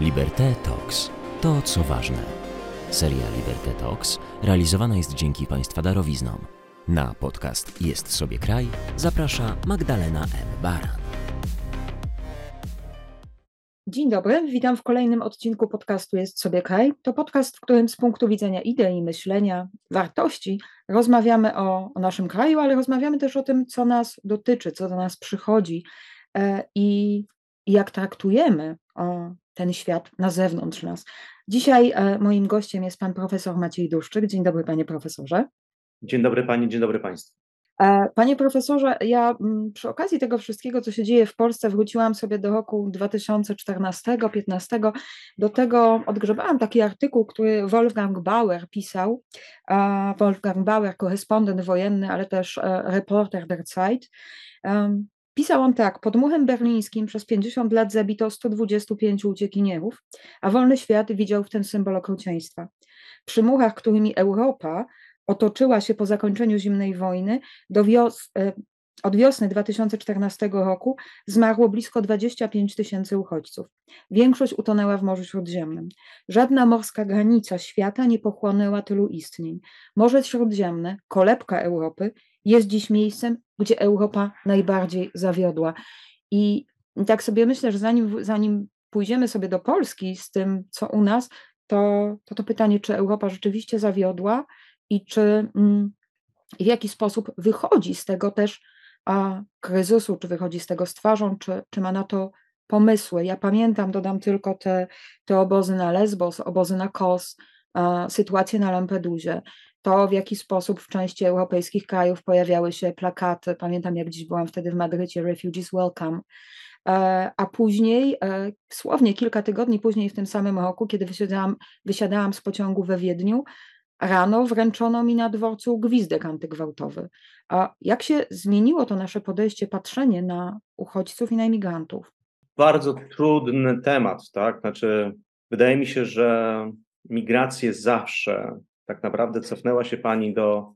Liberté Talks. To, co ważne. Seria Liberté Talks realizowana jest dzięki Państwa darowiznom. Na podcast Jest sobie kraj zaprasza Magdalena M. Baran. Dzień dobry, witam w kolejnym odcinku podcastu Jest sobie kraj. To podcast, w którym z punktu widzenia idei, myślenia, wartości rozmawiamy o, o naszym kraju, ale rozmawiamy też o tym, co nas dotyczy, co do nas przychodzi e, i jak traktujemy o, ten świat na zewnątrz nas. Dzisiaj e, moim gościem jest pan profesor Maciej Duszczyk. Dzień dobry, panie profesorze. Dzień dobry pani, dzień dobry państwu. E, panie profesorze, ja mm, przy okazji tego wszystkiego, co się dzieje w Polsce, wróciłam sobie do roku 2014-15. Do tego odgrzebałam taki artykuł, który Wolfgang Bauer pisał. Wolfgang Bauer, korespondent wojenny, ale też e, reporter der Zeit. Pisał on tak: Pod muchem berlińskim przez 50 lat zabito 125 uciekinierów, a wolny świat widział w ten symbol okrucieństwa. Przy muchach, którymi Europa otoczyła się po zakończeniu zimnej wojny, do wios e, od wiosny 2014 roku zmarło blisko 25 tysięcy uchodźców. Większość utonęła w Morzu Śródziemnym. Żadna morska granica świata nie pochłonęła tylu istnień. Morze Śródziemne, kolebka Europy, jest dziś miejscem, gdzie Europa najbardziej zawiodła. I tak sobie myślę, że zanim, zanim pójdziemy sobie do Polski z tym, co u nas, to to, to pytanie, czy Europa rzeczywiście zawiodła i czy mm, w jaki sposób wychodzi z tego też a, kryzysu, czy wychodzi z tego z twarzą, czy, czy ma na to pomysły. Ja pamiętam, dodam tylko te, te obozy na Lesbos, obozy na Kos, sytuację na Lampedusie to, w jaki sposób w części europejskich krajów pojawiały się plakaty. Pamiętam, jak dziś byłam wtedy w Madrycie, Refugees Welcome. E, a później, e, słownie kilka tygodni później w tym samym roku, kiedy wysiadałam, wysiadałam z pociągu we Wiedniu, rano wręczono mi na dworcu gwizdek antygwałtowy. A jak się zmieniło to nasze podejście, patrzenie na uchodźców i na imigrantów? Bardzo trudny temat, tak? Znaczy, wydaje mi się, że migracje zawsze tak naprawdę cofnęła się Pani do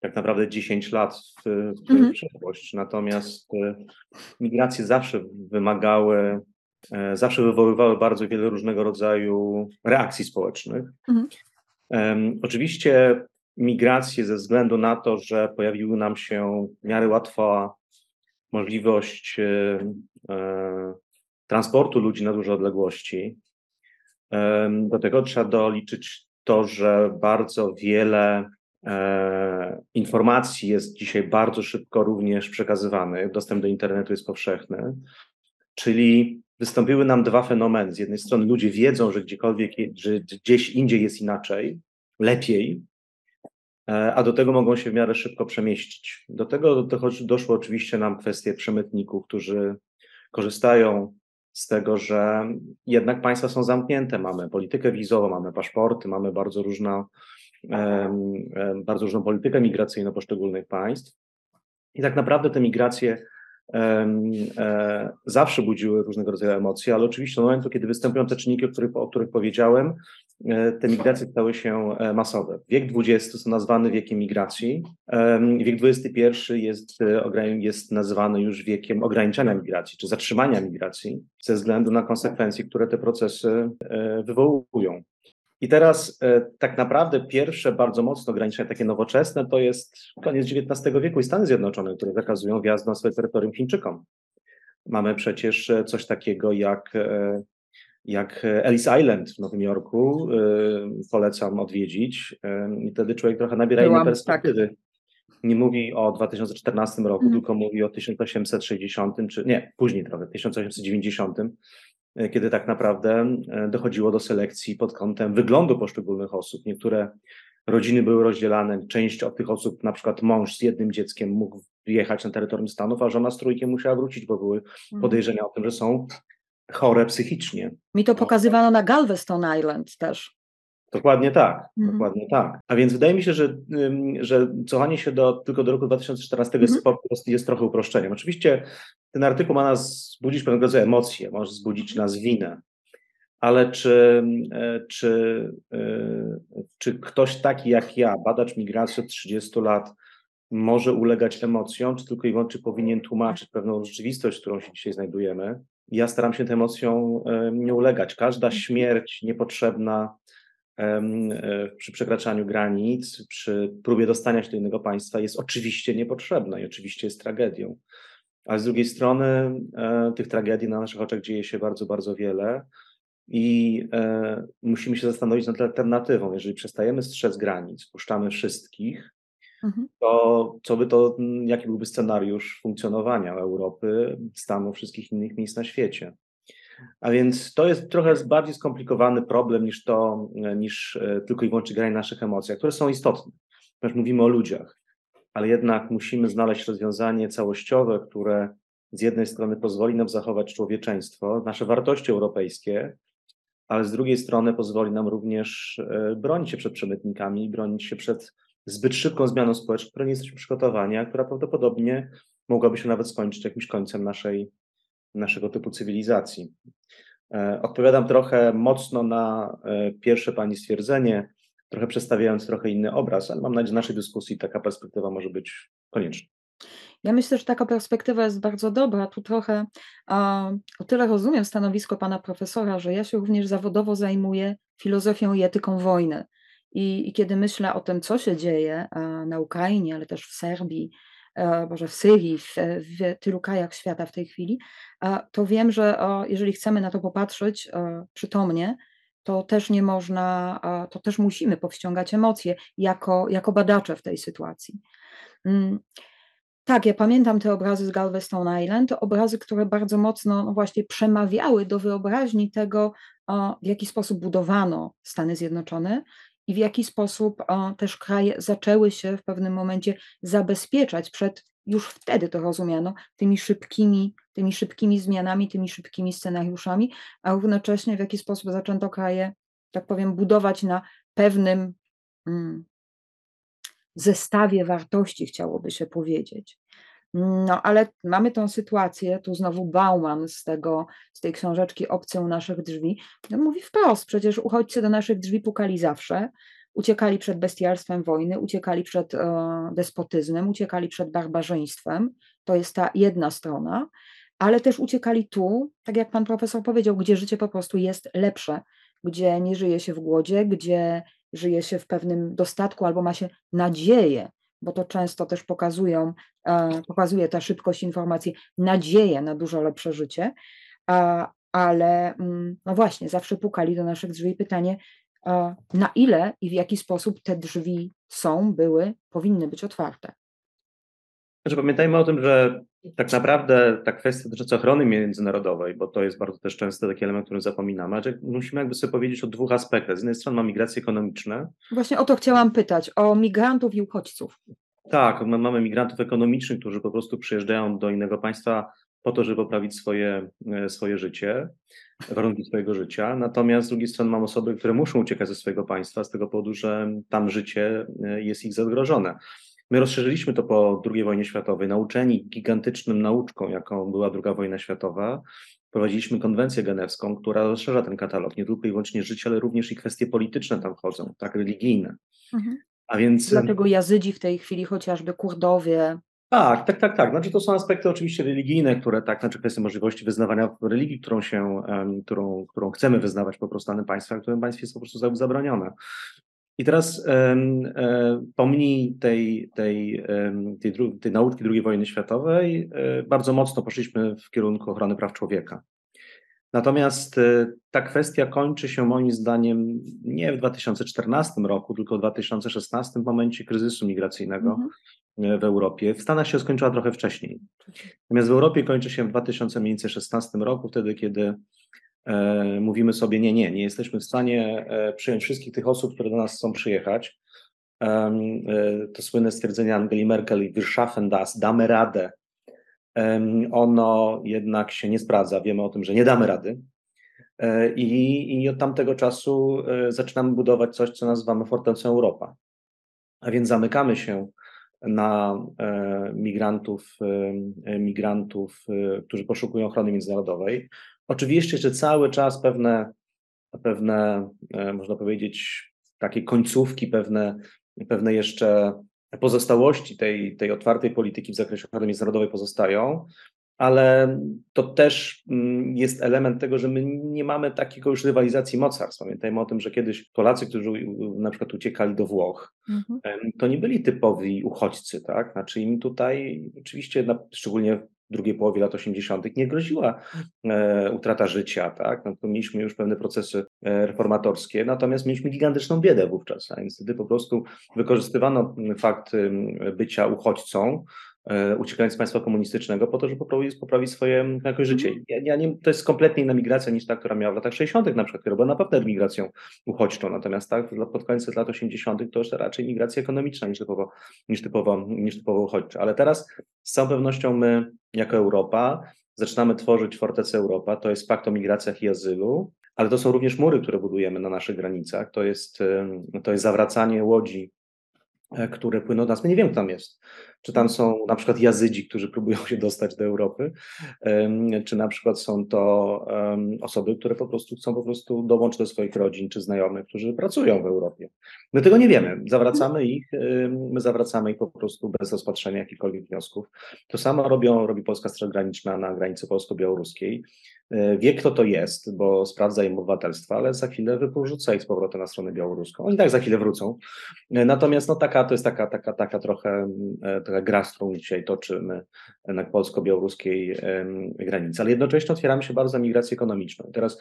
tak naprawdę 10 lat w, w mhm. Natomiast e, migracje zawsze wymagały, e, zawsze wywoływały bardzo wiele różnego rodzaju reakcji społecznych. Mhm. Um, oczywiście migracje ze względu na to, że pojawiły nam się w miarę łatwa możliwość e, e, transportu ludzi na duże odległości. E, do tego trzeba doliczyć to, że bardzo wiele e, informacji jest dzisiaj bardzo szybko również przekazywanych, dostęp do internetu jest powszechny, czyli wystąpiły nam dwa fenomeny. Z jednej strony ludzie wiedzą, że gdziekolwiek, że gdzieś indziej jest inaczej, lepiej, e, a do tego mogą się w miarę szybko przemieścić. Do tego doszło oczywiście nam kwestie przemytników, którzy korzystają z tego, że jednak państwa są zamknięte. Mamy politykę wizową, mamy paszporty, mamy bardzo różną, bardzo różną politykę migracyjną poszczególnych państw. I tak naprawdę te migracje E, zawsze budziły różnego rodzaju emocje, ale oczywiście od momentu, kiedy występują te czynniki, o których, o których powiedziałem, te migracje stały się e, masowe. Wiek XX jest nazwany wiekiem migracji, wiek XXI jest, jest nazywany już wiekiem ograniczania migracji, czy zatrzymania migracji, ze względu na konsekwencje, które te procesy wywołują. I teraz e, tak naprawdę pierwsze bardzo mocno ograniczenia takie nowoczesne to jest koniec XIX wieku i Stany Zjednoczone, które zakazują wjazdu na swoje terytorium Chińczykom. Mamy przecież e, coś takiego jak, e, jak Ellis Island w Nowym Jorku. Polecam odwiedzić i wtedy człowiek trochę nabiera innej tak. perspektywy. Tak. Nie mówi o 2014 roku, mm. tylko mówi o 1860, czy nie, później trochę, 1890 E, kiedy tak naprawdę e, dochodziło do selekcji pod kątem wyglądu poszczególnych osób. Niektóre rodziny były rozdzielane, część od tych osób, na przykład mąż z jednym dzieckiem mógł wjechać na terytorium Stanów, a żona z trójkiem musiała wrócić, bo były mhm. podejrzenia o tym, że są chore psychicznie. Mi to pokazywano na Galveston Island też. Dokładnie tak, mhm. dokładnie tak. A więc wydaje mi się, że, że cofanie się do, tylko do roku 2014 mhm. jest, jest trochę uproszczeniem. Oczywiście ten artykuł ma nas zbudzić pewnego rodzaju emocje, może zbudzić nas winę, ale czy, e, czy, e, czy ktoś taki jak ja, badacz migracji od 30 lat, może ulegać emocjom, czy tylko i wyłącznie powinien tłumaczyć pewną rzeczywistość, w którą się dzisiaj znajdujemy? Ja staram się tym emocjom nie ulegać. Każda śmierć niepotrzebna przy przekraczaniu granic, przy próbie dostania się do innego państwa jest oczywiście niepotrzebna i oczywiście jest tragedią. Ale z drugiej strony e, tych tragedii na naszych oczach dzieje się bardzo, bardzo wiele i e, musimy się zastanowić nad alternatywą. Jeżeli przestajemy strzec granic, puszczamy wszystkich, mhm. to co by to, jaki byłby scenariusz funkcjonowania Europy, stanu wszystkich innych miejsc na świecie? A więc to jest trochę bardziej skomplikowany problem niż to, niż e, tylko i wyłącznie granie naszych emocjach, które są istotne, ponieważ mówimy o ludziach, ale jednak musimy znaleźć rozwiązanie całościowe, które z jednej strony pozwoli nam zachować człowieczeństwo, nasze wartości europejskie, ale z drugiej strony pozwoli nam również e, bronić się przed przemytnikami, bronić się przed zbyt szybką zmianą społeczną, której nie jesteśmy przygotowani, a która prawdopodobnie mogłaby się nawet skończyć jakimś końcem naszej, naszego typu cywilizacji. E, odpowiadam trochę mocno na e, pierwsze Pani stwierdzenie, trochę przedstawiając trochę inny obraz, ale mam nadzieję, że w naszej dyskusji taka perspektywa może być konieczna. Ja myślę, że taka perspektywa jest bardzo dobra. Tu trochę o tyle rozumiem stanowisko pana profesora, że ja się również zawodowo zajmuję filozofią i etyką wojny. I, i kiedy myślę o tym, co się dzieje na Ukrainie, ale też w Serbii, E, może w Syrii, w, w tylu krajach świata w tej chwili, to wiem, że jeżeli chcemy na to popatrzeć e, przytomnie, to też nie można, to też musimy powściągać emocje jako, jako badacze w tej sytuacji. Mm, tak, ja pamiętam te obrazy z Galveston Island, obrazy, które bardzo mocno no właśnie przemawiały do wyobraźni tego, w jaki sposób budowano Stany Zjednoczone, i w jaki sposób też kraje zaczęły się w pewnym momencie zabezpieczać przed, już wtedy to rozumiano, tymi szybkimi, tymi szybkimi zmianami, tymi szybkimi scenariuszami, a równocześnie w jaki sposób zaczęto kraje, tak powiem, budować na pewnym mm, zestawie wartości, chciałoby się powiedzieć. No, ale mamy tą sytuację, tu znowu Bauman z, tego, z tej książeczki u naszych drzwi, no, mówi wprost, przecież uchodźcy do naszych drzwi pukali zawsze, uciekali przed bestialstwem wojny, uciekali przed e, despotyzmem, uciekali przed barbarzyństwem, to jest ta jedna strona, ale też uciekali tu, tak jak pan profesor powiedział, gdzie życie po prostu jest lepsze, gdzie nie żyje się w głodzie, gdzie żyje się w pewnym dostatku albo ma się nadzieję bo to często też pokazują, e, pokazuje ta szybkość informacji, nadzieję na dużo lepsze życie, ale mm, no właśnie, zawsze pukali do naszych drzwi pytanie, na ile i w jaki sposób te drzwi są, były, powinny być otwarte. Znaczy, pamiętajmy o tym, że tak naprawdę ta kwestia dotycząca ochrony międzynarodowej, bo to jest bardzo też często taki element, który zapominamy, że musimy jakby sobie powiedzieć o dwóch aspektach. Z jednej strony mamy migracje ekonomiczne. Właśnie o to chciałam pytać, o migrantów i uchodźców. Tak, mamy migrantów ekonomicznych, którzy po prostu przyjeżdżają do innego państwa po to, żeby poprawić swoje, e, swoje życie, warunki swojego życia. Natomiast z drugiej strony mamy osoby, które muszą uciekać ze swojego państwa z tego powodu, że tam życie e, jest ich zagrożone. My rozszerzyliśmy to po II wojnie światowej, nauczeni gigantycznym nauczką, jaką była II wojna światowa. Prowadziliśmy konwencję genewską, która rozszerza ten katalog, nie tylko i wyłącznie życie, ale również i kwestie polityczne tam wchodzą, tak religijne. Mhm. A więc... Dlatego Jazydzi w tej chwili, chociażby Kurdowie. Tak, tak, tak, tak. Znaczy to są aspekty oczywiście religijne, które tak, znaczy kwestia możliwości wyznawania religii, którą się, um, którą, którą chcemy wyznawać po prostu danym państwie, a w którym państwie jest po prostu zabronione. I teraz um, pomni tej, tej, tej, tej nauki II wojny światowej e, bardzo mocno poszliśmy w kierunku ochrony praw człowieka. Natomiast e, ta kwestia kończy się moim zdaniem nie w 2014 roku, tylko w 2016 w momencie kryzysu migracyjnego mhm. w Europie. W Stanach się skończyła trochę wcześniej. Natomiast w Europie kończy się w 2016 roku, wtedy kiedy E, mówimy sobie, nie, nie, nie jesteśmy w stanie e, przyjąć wszystkich tych osób, które do nas chcą przyjechać. E, to słynne stwierdzenie Angeli Merkel Wir schaffen das, damy radę. Ono jednak się nie sprawdza. Wiemy o tym, że nie damy rady. I, i od tamtego czasu zaczynamy budować coś, co nazywamy Fortecą Europa. A więc zamykamy się na migrantów, migrantów, którzy poszukują ochrony międzynarodowej. Oczywiście jeszcze cały czas pewne, pewne e, można powiedzieć, takie końcówki, pewne, pewne jeszcze pozostałości tej, tej otwartej polityki w zakresie ochrony międzynarodowej pozostają, ale to też mm, jest element tego, że my nie mamy takiego już rywalizacji mocarstw. Pamiętajmy o tym, że kiedyś Polacy, którzy na przykład uciekali do Włoch, mhm. to nie byli typowi uchodźcy, tak? Znaczy im tutaj oczywiście, szczególnie drugiej połowie lat 80. nie groziła e, utrata życia, tak? No, mieliśmy już pewne procesy e, reformatorskie, natomiast mieliśmy gigantyczną biedę wówczas, a niestety po prostu wykorzystywano fakt bycia uchodźcą, uciekając z państwa komunistycznego po to, żeby poprawić, poprawić swoje jakość życia. Mhm. Ja, nie, to jest kompletnie inna migracja niż ta, która miała w latach 60. na przykład, która była naprawdę migracją uchodźczą, natomiast tak, pod koniec lat 80. to już raczej migracja ekonomiczna niż typowo, niż typowo, niż typowo uchodźcza. Ale teraz z całą pewnością my jako Europa zaczynamy tworzyć Fortecę Europa, to jest pakt o migracjach i azylu, ale to są również mury, które budujemy na naszych granicach, to jest, to jest zawracanie łodzi E, które płyną do nas. My nie wiemy, kto tam jest. Czy tam są na przykład jazydzi, którzy próbują się dostać do Europy, czy na przykład są to osoby, które po prostu chcą po prostu dołączyć do swoich rodzin czy znajomych, którzy pracują w Europie. My tego nie wiemy. Zawracamy ich, my zawracamy ich po prostu bez rozpatrzenia jakichkolwiek wniosków. To samo robią, robi Polska Straż Graniczna na granicy polsko-białoruskiej. E, wie, kto to jest, bo sprawdza im obywatelstwo, ale za chwilę porzuca ich z powrotem na stronę białoruską. Oni tak za chwilę wrócą. E, natomiast no, taka to jest taka, taka, taka trochę e, taka gra, z którą dzisiaj toczymy na polsko-białoruskiej granicy. Ale jednocześnie otwieramy się bardzo za migrację ekonomiczną. I teraz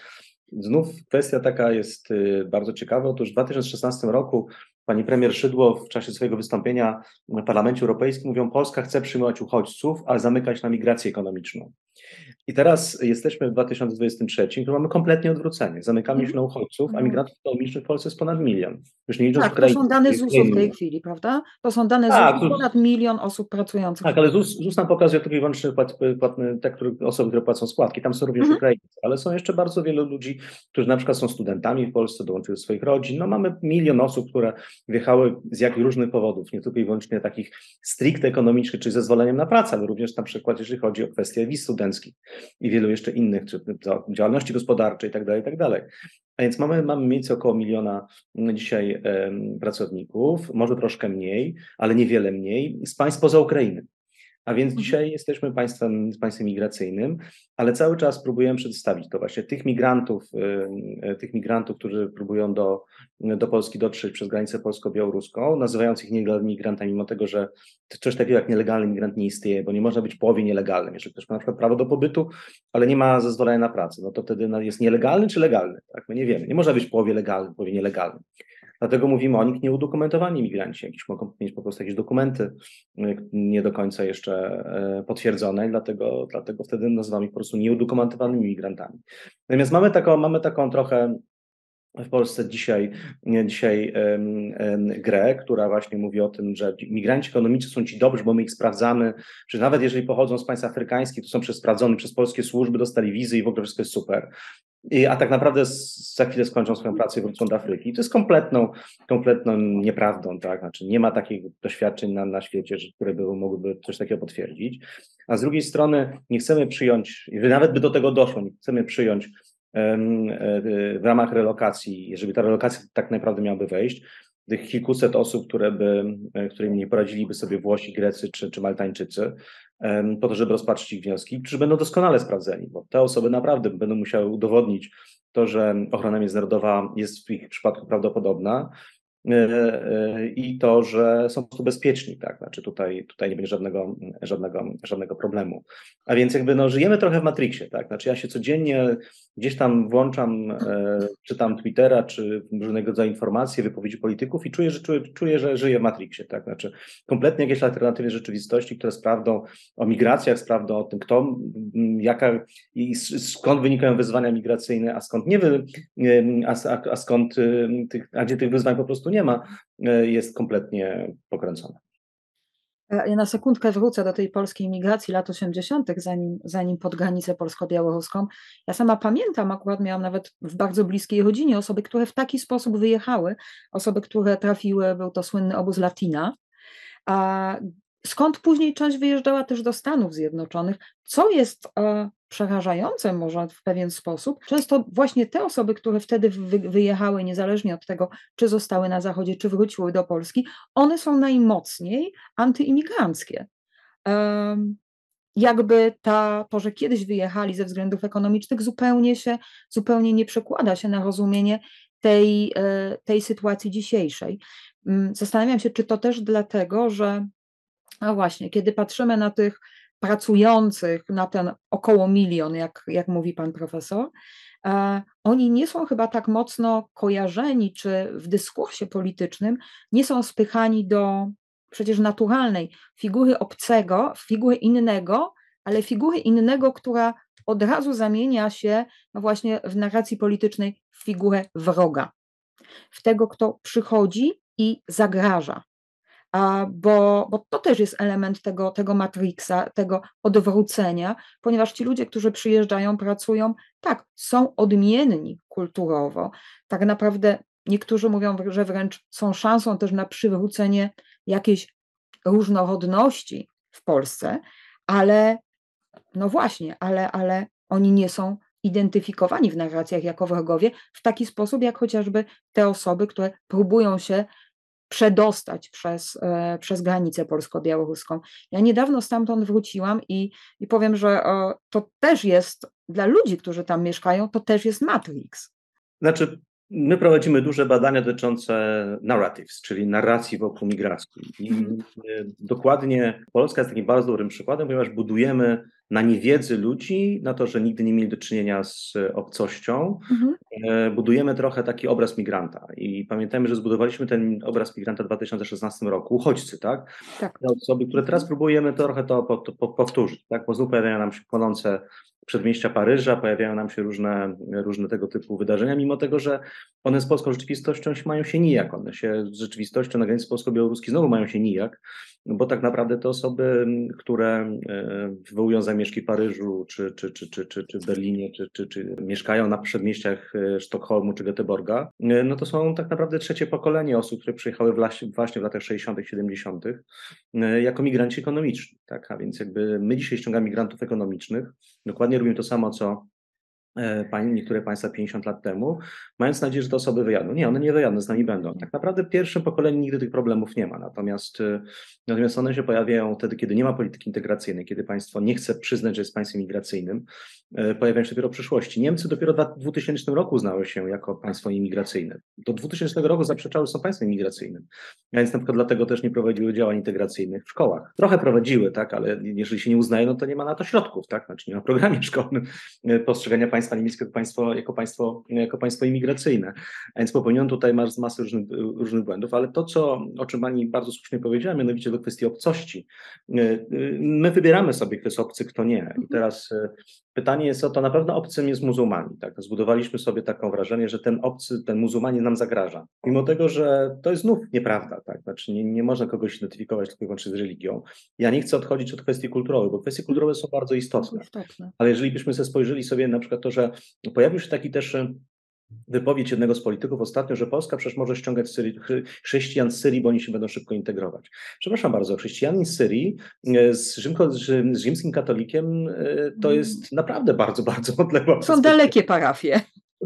znów kwestia taka jest bardzo ciekawa. Otóż w 2016 roku pani premier Szydło w czasie swojego wystąpienia w Parlamencie Europejskim mówią, Polska chce przyjmować uchodźców, ale zamykać na migrację ekonomiczną. I teraz jesteśmy w 2023, to mamy kompletnie odwrócenie. Zamykamy się na uchodźców, a mhm. migrantów ekonomicznych w Polsce jest ponad milion. Już nie licząc tak, to są dane ZUS-u w tej chwili, prawda? To są dane tak, ZUS-u, ponad milion osób pracujących. Tak, ale ZUS, ZUS nam pokazuje tylko i wyłącznie płat, płatne, te które, osoby, które płacą składki. Tam są również mhm. Ukraińcy, ale są jeszcze bardzo wielu ludzi, którzy na przykład są studentami w Polsce, dołączyli do swoich rodzin. No mamy milion osób, które wjechały z jakich różnych powodów, nie tylko i wyłącznie takich stricte ekonomicznych, czy zezwoleniem na pracę, ale również na przykład jeżeli chodzi o kwestie wiz studenckich i wielu jeszcze innych, czy działalności gospodarczej itd., tak itd. Tak A więc mamy, mamy mniej około miliona dzisiaj pracowników, może troszkę mniej, ale niewiele mniej, z państw poza Ukrainy. A więc mhm. dzisiaj jesteśmy państwem, państwem migracyjnym, ale cały czas próbujemy przedstawić to właśnie tych migrantów, tych migrantów, którzy próbują do, do Polski dotrzeć przez granicę polsko-białoruską, nazywając ich nielegalnymi migrantami, mimo tego, że coś takiego jak nielegalny migrant nie istnieje, bo nie można być w połowie nielegalnym. Jeżeli ktoś ma na przykład prawo do pobytu, ale nie ma zezwolenia na pracę, no to wtedy jest nielegalny czy legalny? Tak? My nie wiemy. Nie można być w połowie legalnym, w połowie nielegalnym. Dlatego mówimy o nich nieudokumentowani migranci, jakieś mogą mieć po prostu jakieś dokumenty y, nie do końca jeszcze e, potwierdzone dlatego, dlatego wtedy nazywamy ich po prostu nieudokumentowanymi migrantami. Natomiast mamy taką, mamy taką trochę w Polsce dzisiaj, dzisiaj grę, która właśnie mówi o tym, że migranci ekonomiczni są ci dobrzy, bo my ich sprawdzamy, że nawet jeżeli pochodzą z państw afrykańskich, to są sprawdzone przez polskie służby, dostali wizy i w ogóle wszystko jest super. A tak naprawdę za chwilę skończą swoją pracę i wrócą do Afryki. to jest kompletną, kompletną nieprawdą, tak? Znaczy nie ma takich doświadczeń na, na świecie, które by mogłyby coś takiego potwierdzić. A z drugiej strony nie chcemy przyjąć, nawet by do tego doszło, nie chcemy przyjąć e, w ramach relokacji, jeżeli ta relokacja tak naprawdę miałaby wejść, tych kilkuset osób, które by, e, którymi nie poradziliby sobie Włosi, Grecy czy, czy Maltańczycy, po to, żeby rozpatrzyć ich wnioski, którzy będą doskonale sprawdzeni, bo te osoby naprawdę będą musiały udowodnić to, że ochrona międzynarodowa jest w ich przypadku prawdopodobna, i to, że są po prostu bezpieczni, tak, znaczy tutaj, tutaj nie będzie żadnego, żadnego, żadnego problemu. A więc jakby no, żyjemy trochę w Matrixie, tak, znaczy ja się codziennie gdzieś tam włączam, e, czytam Twittera, czy różnego rodzaju informacje, wypowiedzi polityków i czuję, że czuję, czuję, że żyję w Matrixie, tak, znaczy kompletnie jakieś alternatywy rzeczywistości, które sprawdzą o migracjach, sprawdzą o tym, kto, jaka i skąd wynikają wyzwania migracyjne, a skąd nie, wy, a, a, a skąd tych, a gdzie tych wyzwań po prostu nie ma, e, jest kompletnie pokręcona. Ja na sekundkę wrócę do tej polskiej migracji lat 80., zanim, zanim pod granicę polsko-białoruską. Ja sama pamiętam, akurat miałam nawet w bardzo bliskiej rodzinie osoby, które w taki sposób wyjechały, osoby, które trafiły, był to słynny obóz Latina, a skąd później część wyjeżdżała też do Stanów Zjednoczonych, co jest e, przerażające może w pewien sposób. Często właśnie te osoby, które wtedy wy, wyjechały, niezależnie od tego, czy zostały na Zachodzie, czy wróciły do Polski, one są najmocniej antyimigranckie. Um, jakby ta, to, że kiedyś wyjechali ze względów ekonomicznych, zupełnie się, zupełnie nie przekłada się na rozumienie tej, e, tej sytuacji dzisiejszej. Mm, zastanawiam się, czy to też dlatego, że no właśnie, kiedy patrzymy na tych pracujących, na ten około milion, jak, jak mówi pan profesor, e, oni nie są chyba tak mocno kojarzeni, czy w dyskursie politycznym nie są spychani do przecież naturalnej figury obcego, figury innego, ale figury innego, która od razu zamienia się no właśnie w narracji politycznej w figurę wroga, w tego, kto przychodzi i zagraża. Bo, bo to też jest element tego, tego matrixa, tego odwrócenia, ponieważ ci ludzie, którzy przyjeżdżają, pracują, tak, są odmienni kulturowo. Tak naprawdę niektórzy mówią, że wręcz są szansą też na przywrócenie jakiejś różnorodności w Polsce, ale no właśnie, ale, ale oni nie są identyfikowani w narracjach jako wrogowie w taki sposób, jak chociażby te osoby, które próbują się przedostać przez, e, przez granicę polsko-białoruską. Ja niedawno stamtąd wróciłam i, i powiem, że to też jest dla ludzi, którzy tam mieszkają, to też jest Matrix. Znaczy, My prowadzimy duże badania dotyczące narratives, czyli narracji wokół migracji. I mhm. dokładnie Polska jest takim bardzo dobrym przykładem, ponieważ budujemy na niewiedzy ludzi, na to, że nigdy nie mieli do czynienia z obcością, mhm. E, budujemy trochę taki obraz migranta. I pamiętajmy, że zbudowaliśmy ten obraz migranta w 2016 roku, uchodźcy, tak? tak. Osoby, które teraz próbujemy trochę to powtórzyć, tak? Bo znów pojawiają nam się płonące przedmieścia Paryża, pojawiają nam się różne, różne tego typu wydarzenia, mimo tego, że one z polską rzeczywistością mają się nijak. One się z rzeczywistością na granicy polsko-białoruskiej znowu mają się nijak, bo tak naprawdę te osoby, które e, wywołują zamieszki Paryżu, czy, czy, czy, czy, czy, czy w Berlinie, czy, czy, czy mieszkają na przedmieściach e, Sztokholmu czy Göteborga, e, no to są tak naprawdę trzecie pokolenie osób, które przyjechały właśnie w latach 60., 70. jako migranci ekonomiczni. Tak? A więc jakby my dzisiaj ściągamy migrantów ekonomicznych, dokładnie robimy to samo, co niektóre państwa 50 lat temu, mając nadzieję, że te osoby wyjadą. Nie, one nie wyjadą, z nami będą. Tak naprawdę w pierwszym pokoleniu nigdy tych problemów nie ma, natomiast, e, natomiast one się pojawiają wtedy, kiedy nie ma polityki integracyjnej, kiedy państwo nie chce przyznać, że jest państwem migracyjnym, e, pojawiają się dopiero w przyszłości. Niemcy dopiero w 2000 roku uznały się jako państwo imigracyjne. Do 2000 roku zaprzeczały, że są państwem imigracyjnym. Więc na przykład dlatego też nie prowadziły działań integracyjnych w szkołach. Trochę prowadziły, tak, ale jeżeli się nie uznaje, no to nie ma na to środków, tak, znaczy nie ma programie szkolnym postrzegania państwa państwa niemieckie jako państwo, jako państwo, jako państwo imigracyjne. A więc popełniono tutaj masę różnych, różnych błędów, ale to, co, o czym Pani bardzo słusznie powiedziała, mianowicie do kwestii obcości. My wybieramy sobie, kto jest obcy, kto nie. I mhm. teraz pytanie jest o to, na pewno obcym jest muzułmanin. Tak? Zbudowaliśmy sobie taką wrażenie, że ten obcy, ten muzułmanin nam zagraża. Mimo tego, że to jest znów nieprawda. Tak? Znaczy nie, nie można kogoś identyfikować tylko i wyłącznie z religią. Ja nie chcę odchodzić od kwestii kulturowych, bo kwestie kulturowe są bardzo istotne. Ale jeżeli byśmy sobie spojrzeli sobie na przykład to, że pojawił się taki też e, wypowiedź jednego z polityków ostatnio, że Polska przecież może ściągać Syrii, chrześcijan z Syrii, bo oni się będą szybko integrować. Przepraszam bardzo, chrześcijanin z Syrii e, z, rzymko, z rzymskim katolikiem e, to mm. jest naprawdę bardzo, bardzo odległa. Są dalekie parafie.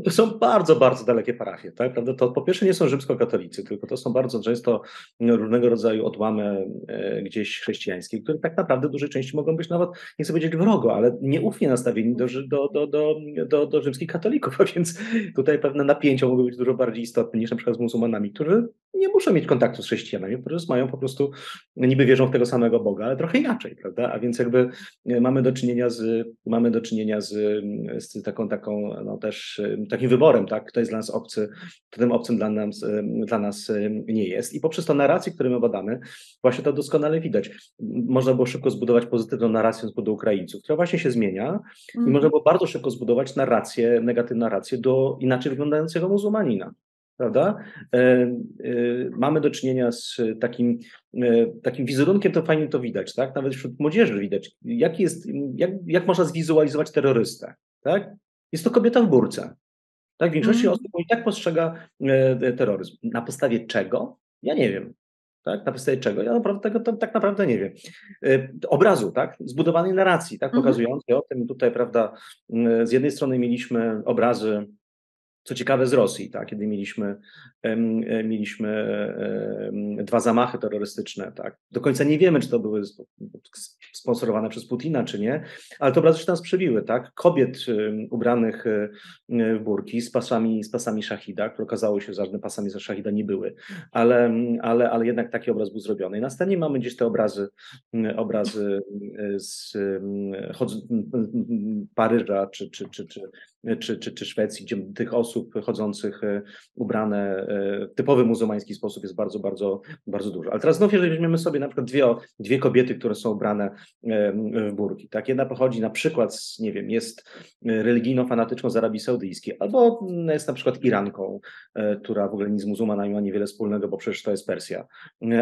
Są bardzo, bardzo dalekie parafie. Tak? Prawda? To po pierwsze nie są rzymskokatolicy, tylko to są bardzo często różnego rodzaju odłamy e, gdzieś chrześcijańskie, które tak naprawdę w dużej części mogą być nawet, nie chcę powiedzieć wrogo, ale nieufnie nastawieni do, do, do, do, do, do rzymskich katolików, a więc tutaj pewne napięcia mogą być dużo bardziej istotne niż na przykład z muzułmanami, którzy nie muszą mieć kontaktu z chrześcijanami, którzy mają po prostu, niby wierzą w tego samego Boga, ale trochę inaczej, prawda? A więc jakby e, mamy do czynienia z, mamy do czynienia z, z taką, taką no też takim wyborem, tak? Kto jest dla nas obcy, kto tym obcym dla nas, dla nas nie jest. I poprzez tę narrację, którą my badamy, właśnie to doskonale widać. Można było szybko zbudować pozytywną narrację do Ukraińców, która właśnie się zmienia mm. i mhm. można było bardzo szybko zbudować narrację, negatywną narrację do inaczej wyglądającego muzułmanina prawda? E, e, mamy do czynienia z takim, e, takim wizerunkiem, to fajnie to widać, tak? Nawet wśród młodzieży widać, jak, jest, jak, jak można zwizualizować terrorystę, tak? Jest to kobieta w burce. Tak? W większości mm. osób i tak postrzega terroryzm. Na podstawie czego? Ja nie wiem. Tak? Na podstawie czego? Ja naprawdę tego to, tak naprawdę nie wiem. Obrazu, tak? Zbudowanej narracji, tak? Mhm. Pokazującej mm. o tym tutaj, prawda, z jednej strony mieliśmy obrazy Co ciekawe z Rosji, tak, kiedy mieliśmy, mieliśmy dwa zamachy terrorystyczne, tak. Do końca nie wiemy, czy to były sponsorowane przez Putina, czy nie, ale te obrazy się tam sprzewiły, tak. Kobiet ubranych w burki z pasami, z pasami szachida, które okazało się, że żadne pasami ze szachida nie były, ale, ale, ale jednak taki obraz był zrobiony. I na scenie mamy gdzieś te obrazy, obrazy z Paryża, czy, czy, czy, czy, czy, czy, czy Szwecji, gdzie tych osób chodzących e, ubrane e, w typowy muzułmański sposób jest bardzo, bardzo, bardzo dużo. Ale teraz znów, jeżeli weźmiemy sobie na przykład dwie, dwie kobiety, które są ubrane w burki, tak? Jedna pochodzi na przykład, z, nie wiem, jest religijno-fanatyczną z Arabii Saudyjskiej, albo jest na przykład Iranką, e, która w ogóle nic z muzułmanami ma niewiele wspólnego, bo przecież to jest Persja.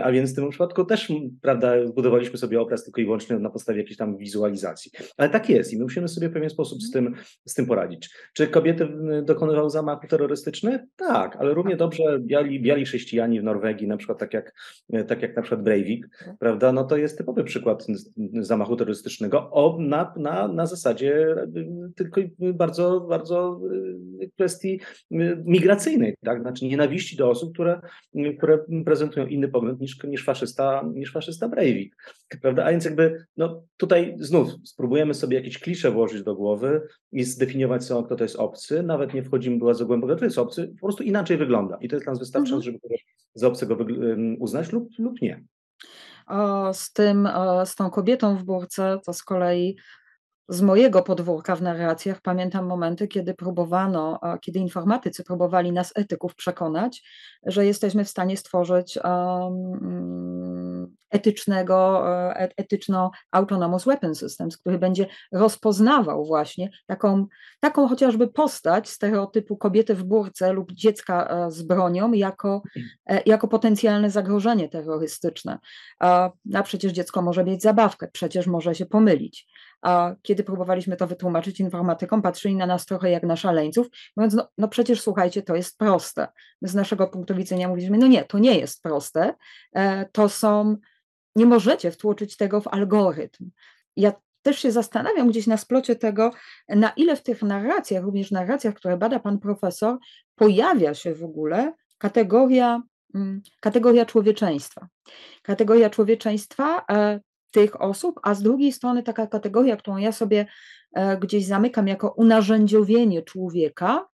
A więc w tym przypadku też, prawda, zbudowaliśmy sobie obraz tylko i wyłącznie na podstawie jakiejś tam wizualizacji. Ale tak jest i my musimy sobie w pewien sposób z tym, z tym poradzić. Czy kobiety dokonywały zamachów terrorystycznych? Tak, ale równie dobrze biali, biali chrześcijanie w Norwegii, na przykład tak jak, tak jak na przykład Breivik, prawda, no to jest typowy przykład zamachu terrorystycznego o, na, na, na zasadzie tylko bardzo, bardzo kwestii migracyjnej, tak, znaczy nienawiści do osób, które, które prezentują inny pogląd niż, niż, faszysta, niż faszysta Breivik, prawda, a więc jakby, no tutaj znów spróbujemy sobie jakieś klisze włożyć do głowy i zdefiniować co kto to jest obcy, nawet nie wchodzimy bardzo głęboko, to jest obcy, po prostu inaczej wygląda i to jest dla nas wystarczające, mhm. żeby za obcego uznać lub, lub nie. Z tym, z tą kobietą w burce, to z kolei z mojego podwórka w narracjach pamiętam momenty, kiedy próbowano, kiedy informatycy próbowali nas, etyków, przekonać, że jesteśmy w stanie stworzyć um, etycznego, e, etyczno-autonomous weapon systems, który będzie rozpoznawał właśnie taką, taką chociażby postać stereotypu kobiety w burce lub dziecka e, z bronią jako, e, jako potencjalne zagrożenie terrorystyczne. A przecież dziecko może mieć zabawkę, przecież może się pomylić a kiedy próbowaliśmy to wytłumaczyć informatykom, patrzyli na nas trochę jak na szaleńców, mówiąc, no, no przecież słuchajcie, to jest proste. My z naszego punktu widzenia mówiliśmy, no nie, to nie jest proste, to są, nie możecie wtłoczyć tego w algorytm. Ja też się zastanawiam gdzieś na splocie tego, na ile w tych narracjach, również narracjach, które bada pan profesor, pojawia się w ogóle kategoria, mm, kategoria człowieczeństwa. Kategoria człowieczeństwa e, tych osób, a z drugiej strony taka kategoria, którą ja sobie e, gdzieś zamykam jako unarzędziowienie człowieka,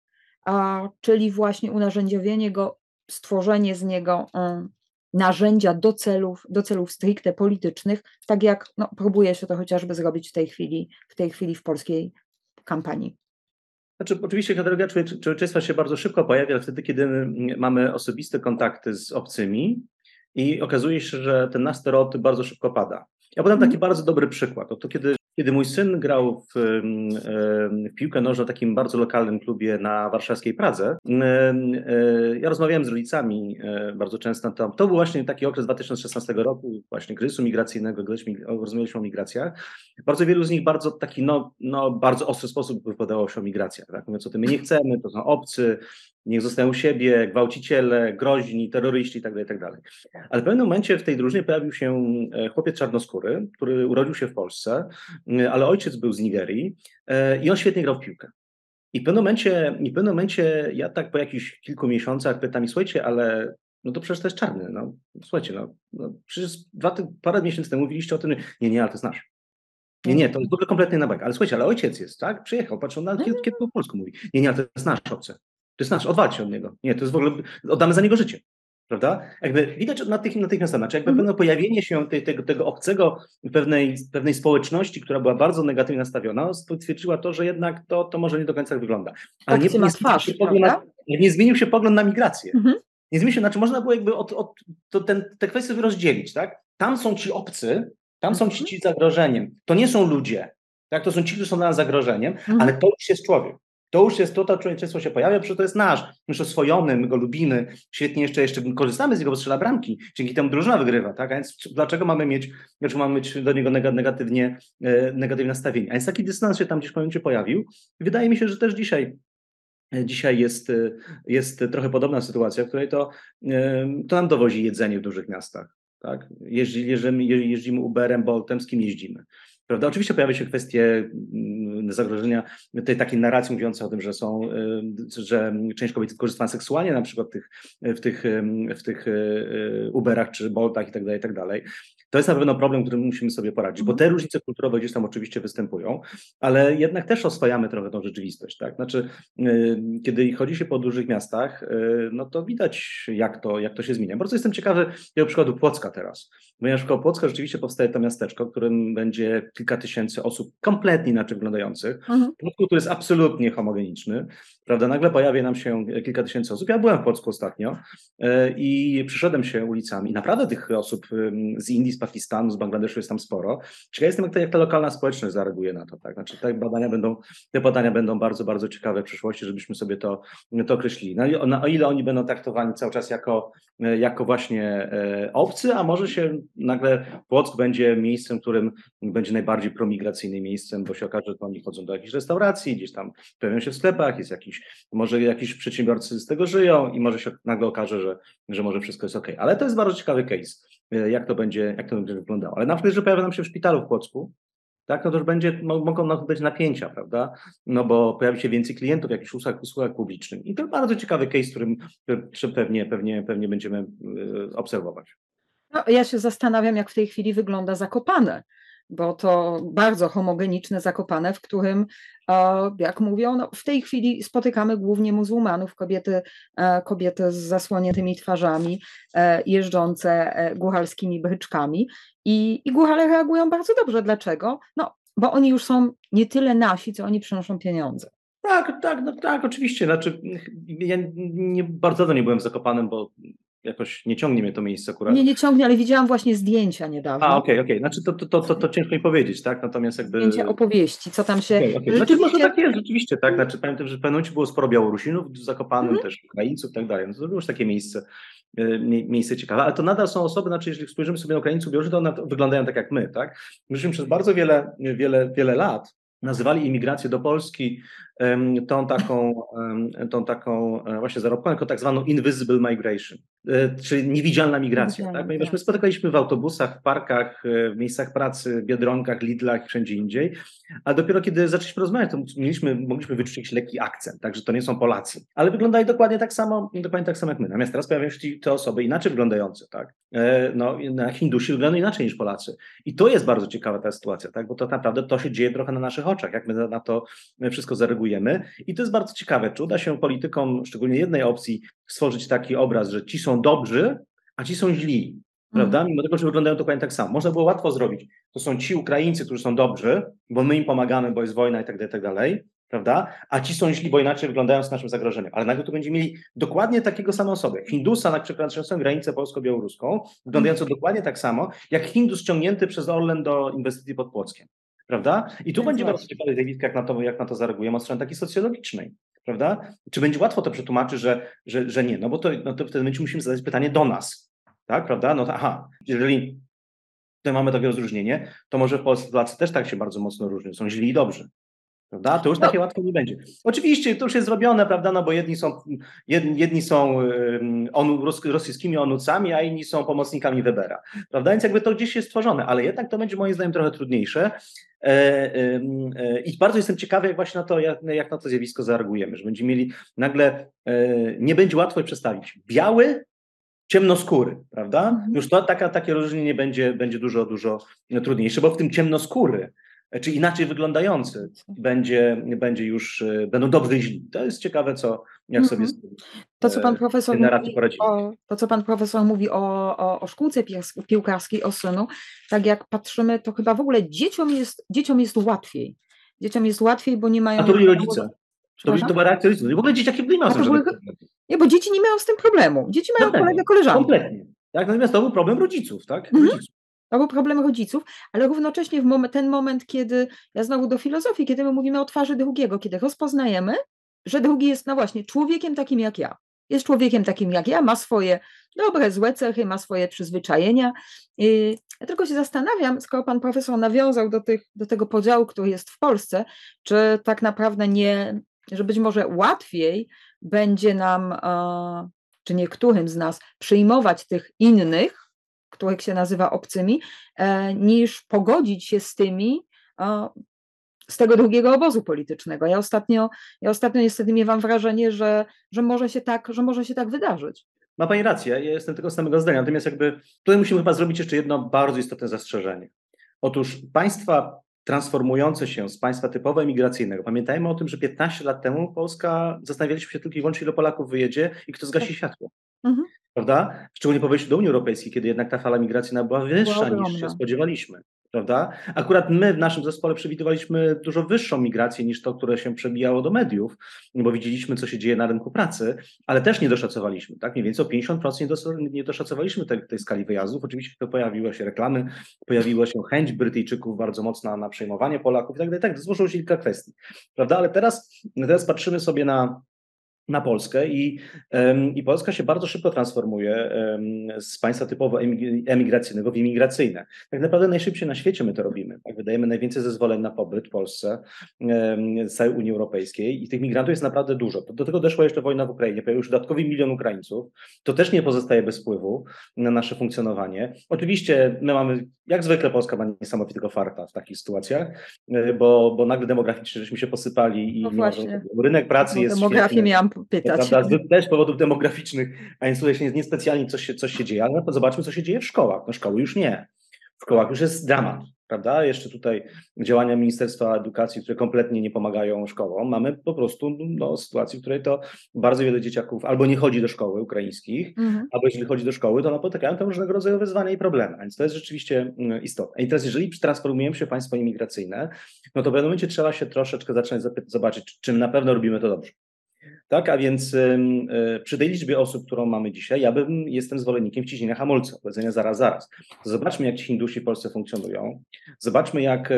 czyli właśnie unarzędziowienie go, stworzenie z niego e, narzędzia do celów, do celów stricte politycznych, tak jak no, próbuje się to chociażby zrobić w tej chwili, w tej chwili w polskiej kampanii. Znaczy, oczywiście kategoria człowieczeństwa się bardzo szybko pojawia wtedy, kiedy mamy osobiste kontakty z obcymi i okazuje się, że ten nasz stereotyp bardzo szybko pada. Ja podam taki mhm. bardzo dobry przykład. Oto kiedy, kiedy mój syn grał w, w, piłkę nożną w takim bardzo lokalnym klubie na warszawskiej Pradze, ja rozmawiałem z rodzicami bardzo często. To, to był właśnie taki okres 2016 roku, właśnie kryzysu migracyjnego, rozmawialiśmy o migracjach. Bardzo wielu z nich bardzo taki, no, no bardzo ostry sposób wypowiadało się o migracjach. Tak? Mówiąc o tym, my nie chcemy, to są obcy, niech zostają u siebie, gwałciciele, groźni, terroryści itd., tak itd. Tak Ale w pewnym momencie w tej drużynie pojawił się e, chłopiec czarnoskóry, który urodził się w Polsce, e, ale ojciec był z Nigerii e, i on świetnie grał w piłkę. I w pewnym momencie, i w pewnym momencie ja tak po jakichś kilku miesiącach pytam i słuchajcie, ale no to przecież to jest czarny, no słuchajcie, no, no przecież dwa, parę miesięcy temu mówiliście o tym, nie, nie, ale to jest nasz. Nie, nie, to jest w ogóle kompletnie na bek. Ale słuchajcie, ale ojciec jest, tak? Przyjechał, patrz, on na, kiedy, kiedy po polsku mówi. Nie, nie, ale to jest nasz obcy. To jest nasz, odwalcie od niego. Nie, to jest w ogóle, oddamy za niego życie. Prawda? Jakby widać natychmiast, znaczy jakby mm. pewne pojawienie się tej, tego, tego obcego pewnej, pewnej społeczności, która była bardzo negatywnie nastawiona, stwierdziła to, że jednak to, to może nie do końca wygląda. Ale nie, nie, twarz, na, nie, zmienił się pogląd na migrację. -hmm. Nie zmienił się, znaczy można było jakby od, od, to ten, te kwestie rozdzielić, tak? Tam są ci obcy, tam są ci, mhm. ci zagrożeniem. To nie są ludzie, tak? To są ci, którzy są dla nas zagrożeniem, -hmm. ale to już jest człowiek. To już jest to, to człowieczeństwo się pojawia, przecież to jest nasz, już oswojony, my go lubimy, świetnie jeszcze, jeszcze korzystamy z niego, bo strzela bramki, dzięki temu drużyna wygrywa, tak? A więc dlaczego mamy mieć, dlaczego mamy mieć do niego negatywnie, e, negatywne nastawienie? A więc taki dystans się tam gdzieś w momencie pojawił. Wydaje mi się, że też dzisiaj e, Dzisiaj jest, e, jest trochę podobna sytuacja, w której to, to nam dowozi jedzenie w dużych miastach. Tak? Jeździ, jeździmy, jeździmy Uberem, Boltem, z kim jeździmy. Prawda? Oczywiście pojawia się kwestie mm, zagrożenia tej takiej narracji mówiącej o tym, że są, że część kobiet korzysta seksualnie na przykład tych, w tych, w tych Uberach czy Boltach i tak dalej, i tak dalej. To jest na pewno problem, którym musimy sobie poradzić, bo te różnice kulturowe gdzieś tam oczywiście występują, ale jednak też oswajamy trochę tą rzeczywistość, tak? Znaczy, kiedy chodzi się po dużych miastach, no to widać, jak to, jak to się zmienia. Bardzo jestem ciekawy tego przykładu Płocka teraz, ponieważ w Płocka rzeczywiście powstaje to miasteczko, w którym będzie kilka tysięcy osób kompletnie inaczej wyglądających. Mhm. Płocku, który jest absolutnie homogeniczny, prawda? Nagle pojawia nam się kilka tysięcy osób. Ja byłem w Płocku ostatnio e, i przyszedłem się ulicami. Naprawdę tych osób z Indii, z Pakistanu, z Bangladeszu jest tam sporo. Ciekaw jestem, jak ta, jak ta lokalna społeczność zareaguje na to. Tak? Znaczy, te badania będą, te badania będą bardzo, bardzo ciekawe w przyszłości, żebyśmy sobie to, to określili. No, na, o ile oni będą traktowani cały czas jako, e, jako właśnie e, obcy, a może się nagle Płock będzie miejscem, którym będzie najbardziej promigracyjnym miejscem, bo się okaże, że oni chodzą do jakichś restauracji, gdzieś tam pojawiają się w sklepach, jest jakiś, może jakiś przedsiębiorcy z tego żyją i może się nagle okaże, że, że może wszystko jest ok. Ale to jest bardzo ciekawy case, e, jak to będzie, jak to będzie wyglądało. Ale na przykład, że pojawia nam się w szpitalu w Płocku, tak, no to już będzie, mogą być napięcia, prawda? No bo pojawi się więcej klientów w jakichś usługach, usługach publicznych. I to bardzo ciekawy case, którym, który pewnie, pewnie, pewnie będziemy e, obserwować. No, ja się zastanawiam, jak w tej chwili wygląda Zakopane, bo to bardzo homogeniczne Zakopane, w którym, jak mówią, no, w tej chwili spotykamy głównie muzułmanów, kobiety, e, kobiety z zasłoniętymi twarzami, e, jeżdżące e, głuchalskimi bryczkami i, i reagują bardzo dobrze. Dlaczego? No, bo oni już są nie tyle nasi, co oni przynoszą pieniądze. Tak, tak, no tak, oczywiście. Znaczy, ja nie, bardzo nie byłem zakopanym, bo jakoś nie ciągnie mnie to miejsce akurat. Nie, nie ciągnie, ale widziałam właśnie zdjęcia niedawno. A, okej, okay, okej. Okay. Znaczy to, to, to, to, to ciężko mi powiedzieć, tak? Natomiast jakby... Zdjęcia opowieści, co tam się... Okay, okay. Znaczy może tak jest, rzeczywiście, tak? Znaczy pamiętam, że w pewnym momencie było sporo Białorusinów w Zakopanym, mm -hmm. też Ukraińców i tak dalej. No to było już takie miejsce, e, miejsce ciekawe, ale to nadal są osoby, znaczy jeżeli spojrzymy sobie na Ukraińców, Białorusinów, to one wyglądają tak jak my, tak? Myśmy przez bardzo wiele, wiele, wiele lat nazywali imigrację do Polski tą taką, tą taką e, właśnie zarobkową, jako tak zwaną invisible migration, czyli niewidzialna migracja. tak? Ponieważ my spotykaliśmy w autobusach, w parkach, e, w miejscach pracy, w Biedronkach, Lidlach i wszędzie indziej, a dopiero kiedy zaczęliśmy rozmawiać, to mieliśmy, mogliśmy wyczuć jakiś lekki akcent, także to nie są Polacy. Ale wyglądali dokładnie tak samo, dokładnie tak samo jak my. Natomiast teraz pojawiają się te osoby inaczej wyglądające, tak? No, na Hindusi wyglądają inaczej niż Polacy. I to jest bardzo ciekawa ta sytuacja, tak? Bo to naprawdę to się dzieje trochę na naszych oczach, jak my na to wszystko zareagujemy i to jest bardzo ciekawe, czy uda się politykom, szczególnie jednej opcji, stworzyć taki obraz, że ci są dobrzy, a ci są źli. Prawda? Mhm. Mimo tego, że wyglądają dokładnie tak samo. Można było łatwo zrobić. To są ci Ukraińcy, którzy są dobrzy, bo my im pomagamy, bo jest wojna i tak dalej, i tak dalej. Prawda? A ci są źli, bo inaczej wyglądają z naszym zagrożeniem. Ale nagle tu będziemy mieli dokładnie takiego samą osobę. Hindusa na przekraczającą granicę polsko-białoruską, wyglądającą mhm. dokładnie tak samo, jak Hindus ściągnięty przez Orlen do inwestycji pod Płockiem prawda? I tu będzie bardzo ciekawy David, jak na to, jak na to zareagujemy od strony takiej socjologicznej, prawda? Czy będzie łatwo to przetłumaczyć, że, że, że nie? No bo to, no to wtedy musimy zadać pytanie do nas, tak, prawda? No to aha, jeżeli tutaj mamy takie rozróżnienie, to może w Polsce Polacy też tak się bardzo mocno różnią, są źli i dobrzy. Prawda? To już no. takie łatwo nie będzie. Oczywiście to już jest zrobione, prawda? No bo jedni są, jedni, jedni są onu, rosyjskimi onucami, a inni są pomocnikami Webera. Prawda? Więc jakby to gdzieś jest stworzone, ale jednak to będzie moim zdaniem trochę trudniejsze. E, e, I bardzo jestem ciekawy, jak właśnie na to, jak, jak na to zjawisko zareagujemy, że będziemy mieli nagle, e, nie będzie łatwo przedstawić. Biały, ciemnoskóry, prawda? Mhm. Już to taka, takie rozróżnienie będzie, będzie dużo, dużo trudniejsze, bo w tym ciemnoskóry czy inaczej wyglądający będzie, będzie już, e, będą dobrzy źli. To jest ciekawe, co, jak mm -hmm. sobie to, co pan e, profesor mówi o, to, co pan profesor mówi o, o, o szkółce piłkarskiej, o synu, tak jak patrzymy, to chyba w ogóle dzieciom jest, dzieciom jest łatwiej. Dzieciom jest łatwiej, bo nie mają... A to byli rodzice. To, to była reakcja rodziców. W ogóle dzieciaki nie mają z tym Nie, bo dzieci nie mają z tym problemu. Dzieci mają kolegę, koleżankę. Kompletnie. Tak? Natomiast to był problem rodziców, tak? Mhm. Rodziców. Był problem rodziców, ale równocześnie w ten moment, kiedy ja znowu do filozofii, kiedy my mówimy o twarzy drugiego, kiedy rozpoznajemy, że drugi jest, no właśnie, człowiekiem takim jak ja. Jest człowiekiem takim jak ja, ma swoje dobre, złe cechy, ma swoje przyzwyczajenia. Ja tylko się zastanawiam, skoro pan profesor nawiązał do, tych, do tego podziału, który jest w Polsce, czy tak naprawdę nie, że być może łatwiej będzie nam, e, czy niektórym z nas, przyjmować tych innych, których się nazywa obcymi, e, niż pogodzić się z tymi, z tego drugiego obozu politycznego. Ja ostatnio, ja ostatnio niestety miewam wrażenie, że, że, może się tak, że może się tak wydarzyć. Ma Pani rację, ja jestem tego samego zdania. Natomiast jakby tutaj musimy chyba zrobić jeszcze jedno bardzo istotne zastrzeżenie. Otóż państwa transformujące się z państwa typowo emigracyjnego. Pamiętajmy o tym, że 15 lat temu Polska zastanawialiśmy się tylko i wyłącznie, ile Polaków wyjedzie i kto zgasi tak. światło. Mhm. Prawda? Szczególnie po wejściu do Unii Europejskiej, kiedy jednak ta fala migracyjna była wyższa była niż się spodziewaliśmy prawda? Akurat my w naszym zespole przewidywaliśmy dużo wyższą migrację niż to, które się przebijało do mediów, bo widzieliśmy, co się dzieje na rynku pracy, ale też nie doszacowaliśmy, tak? Mniej więcej o 50% nie doszacowaliśmy tej, tej skali wyjazdów. Oczywiście to pojawiły się reklamy, pojawiła się chęć Brytyjczyków bardzo mocna na przejmowanie Polaków i tak dalej. Tak, złożyło się kilka kwestii, prawda? Ale teraz, teraz patrzymy sobie na na Polskę i, i Polska się bardzo szybko transformuje z państwa typowo emigracyjnego w imigracyjne. Tak naprawdę najszybciej na świecie my to robimy. Tak? Wydajemy najwięcej zezwoleń na pobyt w Polsce z całej Unii Europejskiej i tych migrantów jest naprawdę dużo. Do tego doszła jeszcze wojna w Ukrainie, pojawił się dodatkowy milion Ukraińców. To też nie pozostaje bez wpływu na nasze funkcjonowanie. Oczywiście my mamy, jak zwykle Polska ma niesamowitego farta w takich sytuacjach, e, bo, bo nagle demograficznie żeśmy się posypali i no rynek pracy jest Demografię miałam pytać. Prawda, też z powodów demograficznych, a więc tutaj się niespecjalnie coś się, coś się dzieje, ale zobaczmy, co się dzieje w szkołach. No szkoły już nie. W szkołach już jest dramat, prawda? Jeszcze tutaj działania Ministerstwa Edukacji, które kompletnie nie pomagają szkołom. Mamy po prostu no, sytuację, w której to bardzo wiele dzieciaków albo nie chodzi do szkoły ukraińskich, mhm. albo jeśli chodzi do szkoły, to napotykają tam różnego rodzaju wyzwania i problemy. A więc to jest rzeczywiście mm, istotne. I teraz, jeżeli transformujemy się w państwo imigracyjne, no to w pewnym momencie trzeba się troszeczkę zacząć zobaczyć, czym na pewno robimy to dobrze. Tak, a więc y, przy tej liczbie osób, którą mamy dzisiaj, ja bym, jestem zwolennikiem wciśnienia hamulca, powiedzenia zaraz, zaraz. Zobaczmy, jak ci Hindusi w Polsce funkcjonują. Zobaczmy, jak